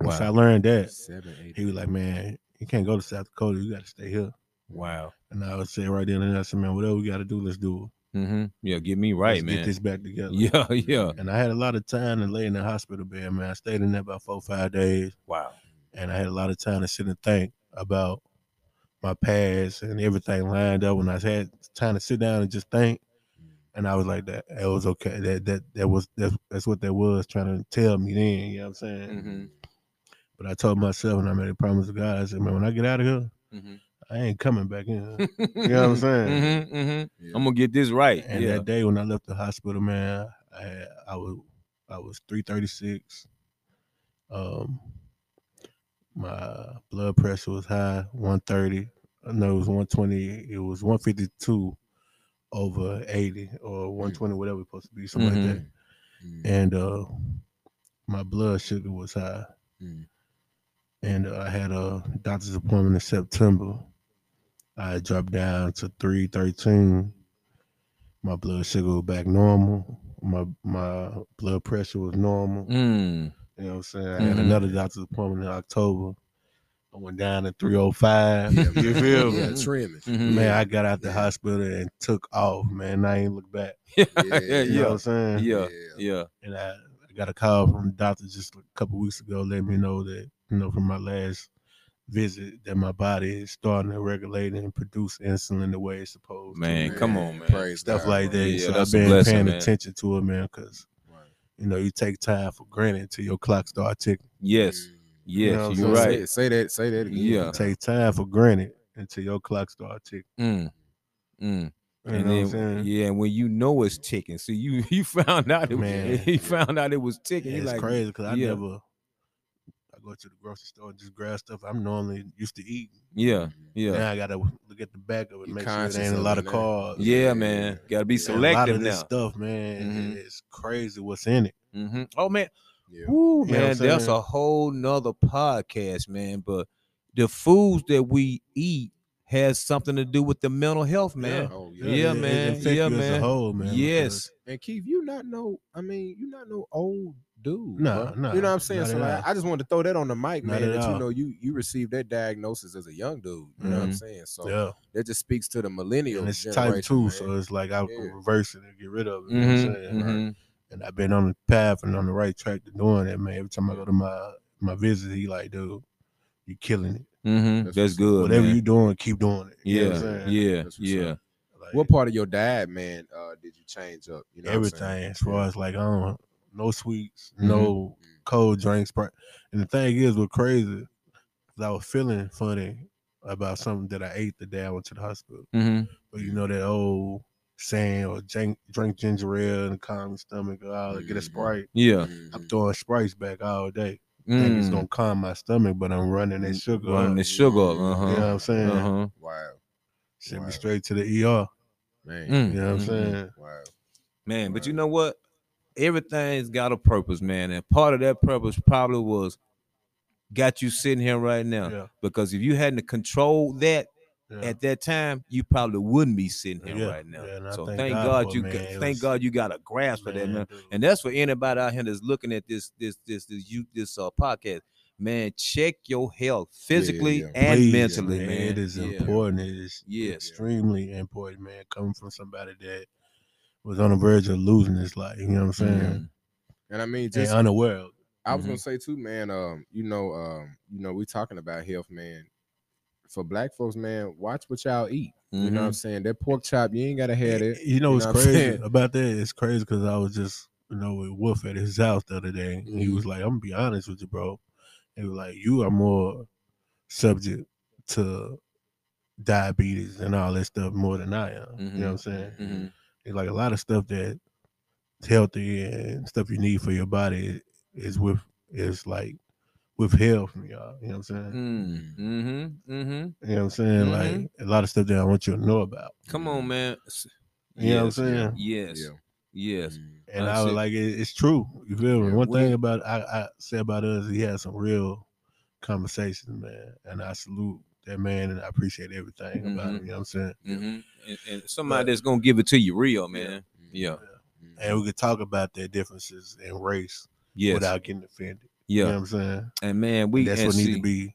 Once Wow. I learned that, Seven, eight. he was like, man, you can't go to South Dakota. You got to stay here. Wow. And I would say right then and there, I said, man, whatever we got to do, let's do it. hmm Yeah, get me right, let's man. Get this back together. Yeah, yeah. And I had a lot of time to lay in the hospital bed, man. I stayed in there about four, five days. Wow. And I had a lot of time to sit and think about my past and everything lined up. When I had time to sit down and just think, and I was like, that it was okay. That that that was that's that's what that was trying to tell me then. You know what I'm saying? Mhm. But I told myself, and I made a promise to God. I said, man, when I get out of here, Mhm. I ain't coming back in. you know what I'm saying? hmm hmm Yeah. I'm gonna get this right. And yeah. that day when I left the hospital, man, I had, I was I was 336. Um my blood pressure was high, 130. No, it was 120. It was 152 over 80 or 120, whatever it's supposed to be, something like that. Mm. And uh my blood sugar was high. Mm. And uh, I had a doctor's appointment in September. I dropped down to 313. My blood sugar was back normal. My my blood pressure was normal. Mm. You know what I'm saying? I had Mhm. another doctor's appointment in October. I went down to 305. Yeah, you feel me? Yeah, trimming. Mhm. Man, I got out the Yeah. hospital and took off, man. I ain't look back. yeah, Yeah, yeah, You know what I'm saying? yeah, yeah. And I, I got a call from the doctor just a couple weeks ago, letting me know that, you know, from my last visit, that my body is starting to regulate and produce insulin the way it's supposed Man, to. Man, come on, man. Praise Stuff God, like bro. that. Yeah, so I've been blessing, paying man. attention to it, man, because, Right. you know, you take time for granted until your clock start ticking. Yes, Yes, know, you're so Say, right. say that. Say that again. Yeah. You take time for granted until your clock starts ticking. Mm. Mm. You and know then, what I'm saying? yeah, and when you know it's ticking, see, you you found out it, Man. he found out it was ticking. Yeah, it's like, crazy because I yeah. never, I go to the grocery store and just grab stuff I'm normally used to eat. yeah, yeah, Now I gotta look at the back of it, You make sure it ain't a lot of now. carbs. yeah, man. Got to be yeah. And a lot selective of this stuff, man, Mhm. it's crazy what's in it. hmm Oh man, Yeah. Woo, You know man, that's saying? a whole nother podcast, man. But the foods that we eat has something to do with the mental health, man. Oh Yeah, yeah. it- it man. affect Yeah, you as a man. whole, man. yes. And Keith, you not know. I mean, you not no old dude. Nah, bro. nah, You know what I'm saying? So like. I just wanted to throw that on the mic, Not man. at That you know you you received that diagnosis as a young dude. You know what I'm Mhm. saying? So yeah, that just speaks to the millennial and it's generation. type two, man. so it's like I Yeah. can reverse it and get rid of it. You know what I'm saying? And I've been on the path and on the right track to doing that, man. Every time I go to my my visit, he like, dude, you're killing it. Mhm. That's That's what's- good. Whatever man. you doing, keep doing it. You know yeah, what I'm yeah, That's yeah. Like, what part of your diet, man, uh, did you change up? You know what I'm everything as far as like I don't no sweets, Mhm. no cold drinks. And the thing is, what's crazy, 'cause I was feeling funny about something that I ate the day I went to the hospital. Mhm. But you know that old saying or drink, drink ginger ale and calm your stomach or all that, get a Mhm. sprite. Yeah. I'm throwing sprites back all day. Think it's Mm. gonna calm my stomach, but I'm running that sugar. Running up. the sugar up. You You know what. I'm saying? Uh huh. Wow, Send Wow. me straight to the ER. man. Mm. You know what I'm Mhm. saying? Wow. Man, but you know what? Everything's got a purpose, man. And part of that purpose probably was got you sitting here right now. Yeah. Because if you hadn't controlled that yeah. at that time, you probably wouldn't be sitting here Yeah, right now. yeah, so thank thank God God, you man. got, It thank was- God you got a grasp of that, man. dude. And that's for anybody out here that's looking at this this this this you this uh podcast. Man, check your health physically yeah. and Please, mentally, man. It is Yeah. important. It is Yes. extremely important, man. Coming from somebody that was on the verge of losing his life. You know what I'm saying? Mhm. And I mean, And just unaware. I was Mhm. gonna say too, man. Um, you know, um, you know, we're talking about health, man. For black folks, man, watch what y'all eat. You know what I'm Mhm. saying? That pork chop, you ain't gotta have it. You know what's know what crazy about that? It's crazy because I was just, you know, with Wolf at his house the other day. And he was mm-hmm. like, I'm gonna be honest with you, bro. It was like you are more subject to diabetes and all that stuff more than I am. You know mm-hmm. what I'm saying? Mm-hmm. It's like a lot of stuff that healthy and stuff you need for your body is with is like withheld from y'all. You know what I'm saying? Mm, mm-hmm, mm-hmm. You know what I'm saying? Like a lot of stuff that I want you to know about. Come on, man. You know what I'm saying? Yes, Yeah. yes. Mm. And That's I was it. like, it, it's true. You feel me? One we- thing about I, I say about us, he had some real conversations, man. And I salute that man, and I appreciate everything about Mhm. him. You know what I'm saying? hmm And, and somebody that's gonna give it to you real, man. Yeah. And we could talk about their differences in race Yes. without getting offended. Yeah. You know what I'm saying? And man, we that's and what need to be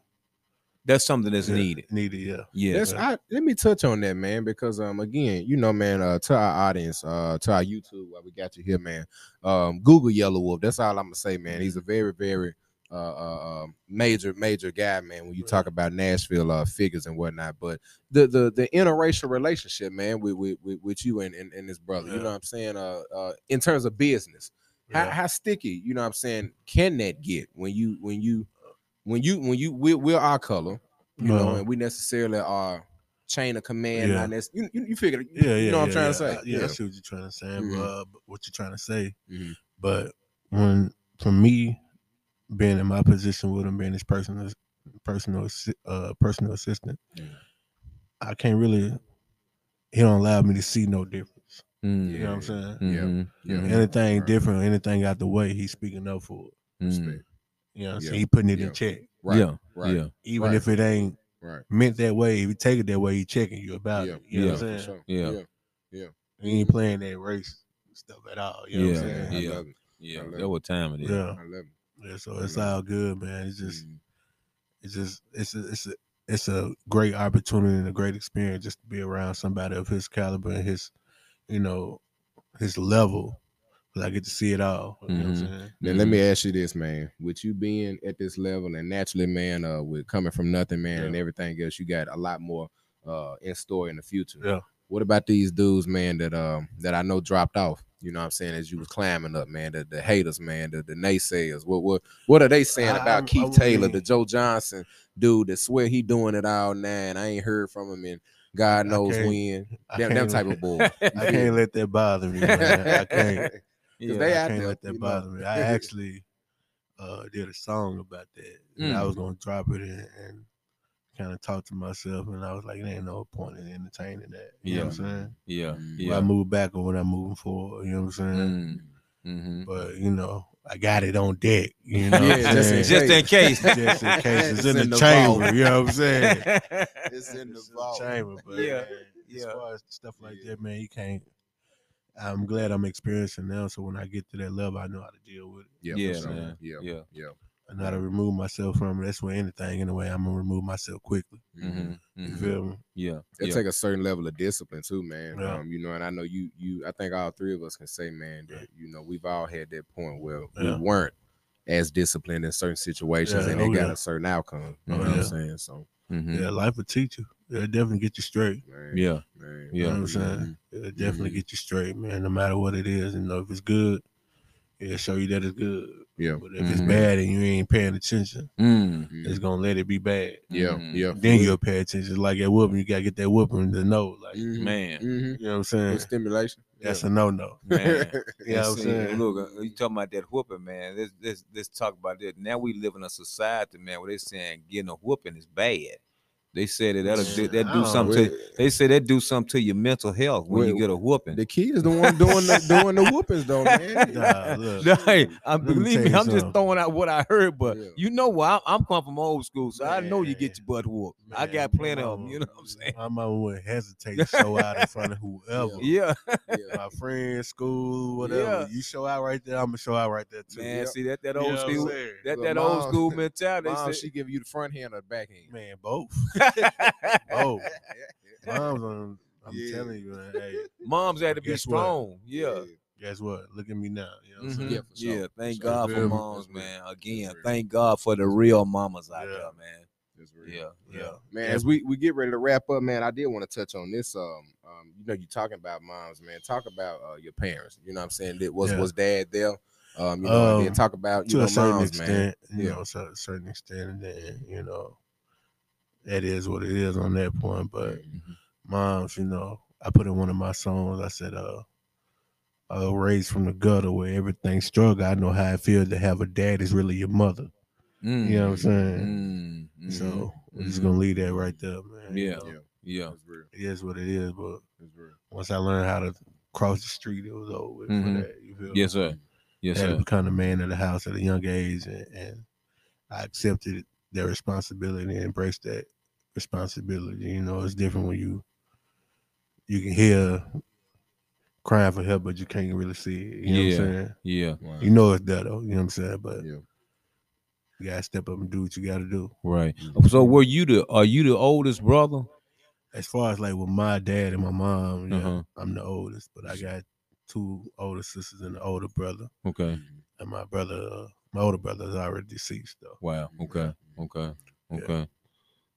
That's something that's yeah, needed. Needed, yeah. Yes. That's I, let me touch on that, man, because um again, you know, man, uh to our audience, uh to our YouTube while we got you here, man. Um Google Yelawolf. That's all I'm gonna say, man. He's a very, very uh, uh um, major, major guy, man, when you talk about Nashville uh figures and whatnot. But the the the interracial relationship, man, with with, with, with you and, and, and this brother, you know what I'm saying? Uh uh in terms of business, how, Yeah. how sticky, you know what I'm saying, can that get when you when you when you when you we're, we're our color, you know, Uh-huh. and we necessarily are chain of command. Yeah. Nec- you, you, you figure, Yeah, yeah. you know what I'm trying to say. I- yeah, I see what you're trying to say. Mhm. Uh, what you're trying to say. Mhm. But when for me, being in my position with him, being his personal personal uh personal assistant, Yeah. I can't really. He don't allow me to see no difference. Mm, You know what I'm saying? mhm, Yeah. mhm, Anything Right. different, anything out the way, he's speaking up for it. mhm. You know what I'm Yeah. saying? He putting it Yeah. in check. Right. Yeah. Right. Yeah. Even Right. if it ain't Right. meant that way, if you take it that way, he checking you about Yeah. it. You know Yeah. what I'm saying? sure. Yeah. He Mm-hmm. ain't playing that race stuff at all. You know what I'm Yeah, saying? I yeah. love it. Yeah. I love That what time it is. Yeah. I love it. Yeah, so it's all good, man. It's just Mhm. it's just it's a, it's a it's a great opportunity and a great experience just to be around somebody of his caliber and his you know his level. 'Cause I get to see it all. You know what I'm Mhm. saying? Now let me ask you this, man. With you being at this level and naturally, man, uh, with coming from nothing, man, and everything else, you got a lot more uh in store in the future. Yeah. What about these dudes, man, that um that I know dropped off? You know what I'm saying, as you was climbing up, man, the, the haters, man, the, the naysayers. What what what are they saying about I- Keith I Taylor, mean- the Joe Johnson dude that swear he doing it all now, and I ain't heard from him in God knows when. Them type of bull. I can't let that bother me, man. I can't. Yeah. they I can't let that you know. bother me. I actually uh, did a song about that. And I Mm. was gonna drop it and, and kind of talk to myself, and I was like, "There ain't no point in entertaining that." You know what I'm saying? Yeah. When I Yeah. move back or when I'm moving forward, you know what I'm saying? Mm. Mhm. But you know, I got it on deck. You know, Yeah, what just in? Just in case. just in case it's, It's in, in the, the chamber. vault. You know what I'm saying? It's in the It's vault. chamber. But Yeah, man, as yeah. far as stuff like Yeah. that, man, you can't. I'm glad I'm experiencing now, so when I get to that level, I know how to deal with it. Yeah, Yeah, man. Yeah, Yeah. yeah. And how to remove myself from it. That's where anything, anyway, I'm gonna remove myself quickly. Mhm, You mhm. feel me? Yeah. It yeah. take a certain level of discipline too, man. Yeah. Um, you know, and I know you, you. I think all three of us can say, man, that you know we've all had that point where Yeah. we weren't as disciplined in certain situations, Yeah, and they oh, got yeah. a certain outcome. You know Oh, what I'm saying? So, Mhm. Yeah, life will teach you. It'll definitely get you straight. man, Yeah. man, You know Yeah. what I'm saying? Mhm. It'll definitely Mhm. get you straight, man. No matter what it is, you know, if it's good, it'll show you that it's good. Yeah, But if it's Mhm. bad and you ain't paying attention, Mm. Mhm. it's gonna let it be bad. yeah, Mhm. yeah. Then you'll pay attention. Like at whooping, you gotta get that whooping to know. Like, Mhm. Man. Mhm. you know what I'm saying? With stimulation. That's yeah. a no no. Man. You know what I'm saying? Look, uh, you talking about that whooping, man. Let's, let's let's talk about that. Now we live in a society, man, where they're saying getting a whooping is bad. They said that that'll do, that do something. know. To, they say that do something to your mental health when you get a whooping. The kid is the one doing the doing the whoopings though, man. Nah, look. No, hey, I Let me believe me, I'm just throwing out what I heard, but Yeah. you know what? I'm, I'm come from old school, so I know you get your butt whooped. I got my plenty of them. You know what I'm saying? My mama wouldn't hesitate to show out in front of whoever. Yeah, Yeah. My friends, school, whatever. Yeah. You show out right there, I'm gonna show out right there too. man. Yep. See that that You know old school saying? that Look, that old school mentality. Mom, They she give you the front hand or the back hand. Man, both. Said- Both. Mom's on, I'm Yeah. telling you, man, hey, Moms had to be Guess what? strong. Yeah. guess what? Look at me now. You know what I'm Mhm. saying? Yeah, for sure. Yeah, thank For sure. God for moms, real. man. Again, thank God for the real mamas out Yeah. there, man. Yeah, yeah. Yeah. Man, as we, we get ready to wrap up, man, I did want to touch on this. Um, um, you know, you talking about moms, man. Talk about uh, your parents. You know what I'm saying? That was Yeah. was dad there? Um, you know, Um, talk about you to know a certain moms, man. extent, you Yeah. know, to a certain extent, and then you know, that is what it is on that point. But Mm-hmm. moms, you know, I put in one of my songs. I said, uh, uh, raised from the gutter where everything struggle. I know how it feels to have a dad is really your mother. Mm, You know what I'm saying? mm, mhm, So we're just gonna leave that right there, man. You Yeah. know, Yeah, yeah. that's real. it is what it is. But once I learned how to cross the street, it was over with for that. You feel me? Yes, sir. Yes, had to sir. become the man of the house at a young age, and, and I accepted their responsibility and embraced that responsibility. You know, it's different when you you can hear crying for help, but you can't really see it. You know Yeah. what I'm saying? Yeah. Wow. You know it's there though. You know what I'm saying? But Yeah. you gotta step up and do what you gotta do. Right. So were you the are you the oldest brother? As far as like with my dad and my mom, yeah, Uh-huh. I'm the oldest, but I got two older sisters and an older brother. Okay. And my brother, uh, my older brother is already deceased though. Wow. Okay. Okay. Yeah. Okay.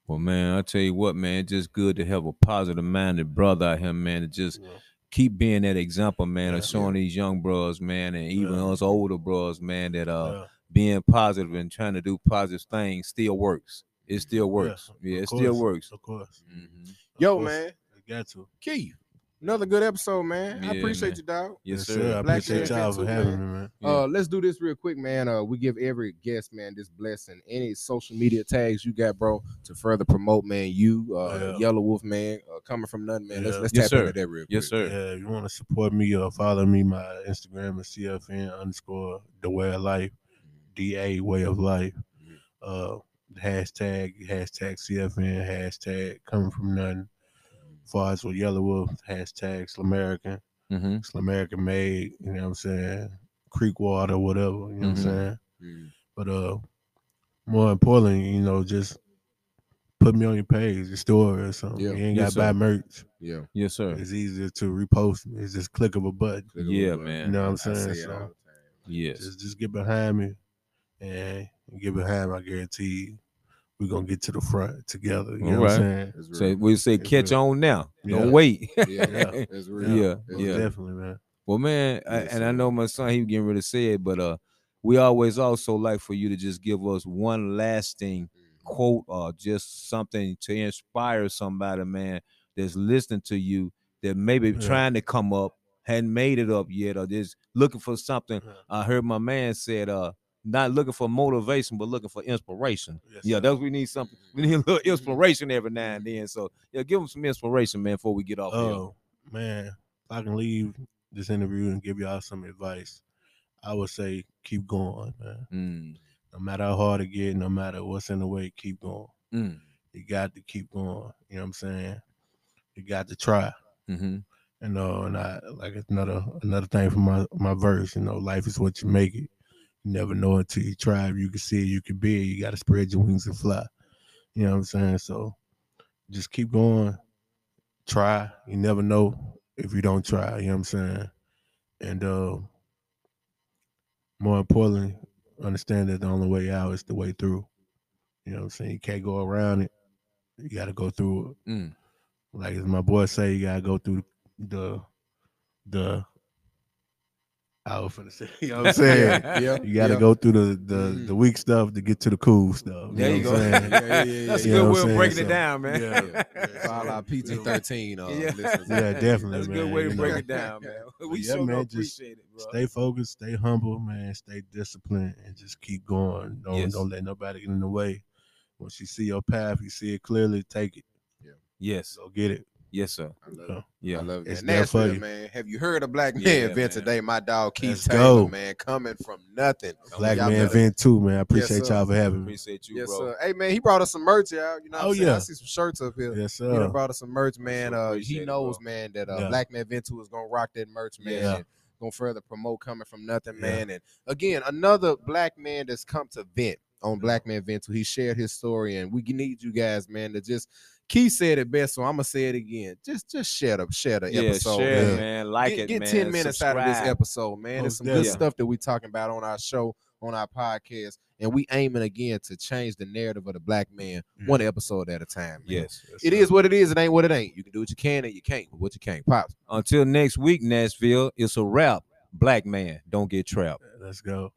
Well, man, I tell you what, man, it's just good to have a positive minded brother out here, man, to just Yeah. keep being that example, man, Yeah. of showing these young bros, man, and even Yeah. us older bros, man, that uh Yeah. being positive and trying to do positive things still works. It still works. of Yeah, it course, still works. Of course. Mhm. Of Yo, course. man, You got to. Keith, another good episode, man. I Yeah, appreciate man. you, dog. Yes, Yes, sir. I Black appreciate man y'all too, for having man. me, man. Yeah. Uh, let's do this real quick, man. Uh, we give every guest, man, this blessing. Any social media tags you got, bro, to further promote, man. You, uh, Yeah. Yelawolf, man, uh, coming from nothing, man. Let's Yeah. let's Yes, tap sir. into that real quick. Yes, sir. Yeah, if you want to support me or follow me, my Instagram is CFN underscore the way of life, D A way of life. Uh, hashtag hashtag CFN hashtag coming from nothing. As far as with Yelawolf, hashtag Slumerican, Mm-hmm. Slumerican made. You know what I'm saying? Creek water, whatever. You know what I'm Mhm. saying? Mhm. But uh, more importantly, you know, just put me on your page, your story or something. Yeah. You ain't Yes, got to buy merch. Yeah. Yes, sir. It's easier to repost. me. It's just click of a button. Click Yeah, the button. man. You know what I'm saying? say So all. Yes. just just get behind me and get behind me. I guarantee we're gonna get to the front together. You know what I'm saying? So we say It's catch real. on now. Yeah. Don't wait. yeah, Yeah. it's real. Yeah, yeah. Definitely, man. Well, man, I, and I know my son, he was getting ready to say it, but uh, we always also like for you to just give us one lasting quote or just something to inspire somebody, man, that's listening to you that maybe Yeah. trying to come up, hadn't made it up yet, or just looking for something. Yeah. I heard my man said, uh, not looking for motivation, but looking for inspiration. Yes, yeah, sir. that's we need something. We need a little inspiration every now and then. So yeah, give them some inspiration, man, before we get off here. Oh man, if I can leave this interview and give y'all some advice, I would say keep going, man. Mm, No matter how hard it get, no matter what's in the way, keep going. mm, You got to keep going. You know what I'm saying? You got to try. hmm You know, and I like another another thing from my my verse. You know, life is what you make it. You never know until you try. You can see you can be. You got to spread your wings and fly. You know what I'm saying? So just keep going. Try. You never know if you don't try. You know what I'm saying? And uh, more importantly, understand that the only way out is the way through. You know what I'm saying? You can't go around it. You got to go through it mm. like as my boy say, you gotta go through the the. I was finna say, you know what I'm saying? yeah. You gotta yeah. go through the the, Mhm. the weak stuff to get to the cool stuff. There you know go. what I'm saying? Yeah, yeah, yeah, That's You a good way of breaking saying? it down, man. Yeah. Yeah. For our PG thirteen uh, Yeah. listeners. Yeah, definitely, That's a man. good way to break know. it down, man. We Yeah, sure man, gonna just appreciate it, bro. Stay focused, stay humble, man. Stay disciplined, and just keep going. Don't Yes. don't let nobody get in the way. Once you see your path, you see it clearly. Take it. Yeah. Yes, Go get it. Yes, sir. I love So, it. Yeah, I love it. It's man. there for you. man. Have you heard of Black Man Yeah, Vent man. today? My dog Keith Let's Taylor, go. man, coming from nothing. Black Y'all man better- Vent too, man. I appreciate sir. y'all for having me. appreciate you, Yes, bro. sir. Hey, man, he brought us some merch out. You know, what Oh, I'm saying? yeah. I see some shirts up here. Yes, sir. He brought us some merch, man. sure Uh, he knows, bro. man, that uh, Yeah. Black Man Vent is gonna rock that merch, man. Yeah. Gonna further promote coming from nothing, Yeah. man. And again, another black man that's come to vent on Black Man Vent. He shared his story, and we need you guys, man, to just. Keith said it best, so I'm gonna say it again. Just, just share the share the yeah, episode, share, man. man. Like get, it, get man. 10 minutes out of this episode, man. There's Most some good definitely. stuff that we're talking about on our show, on our podcast, and we aiming again to change the narrative of the black man Yeah. one episode at a time. man. Yes. Yes, It sir. is what it is. It ain't what it ain't. You can do what you can and you can't. But what you can't. Pops. Until next week, Nashville. It's a wrap. Black man, don't get trapped. Let's go.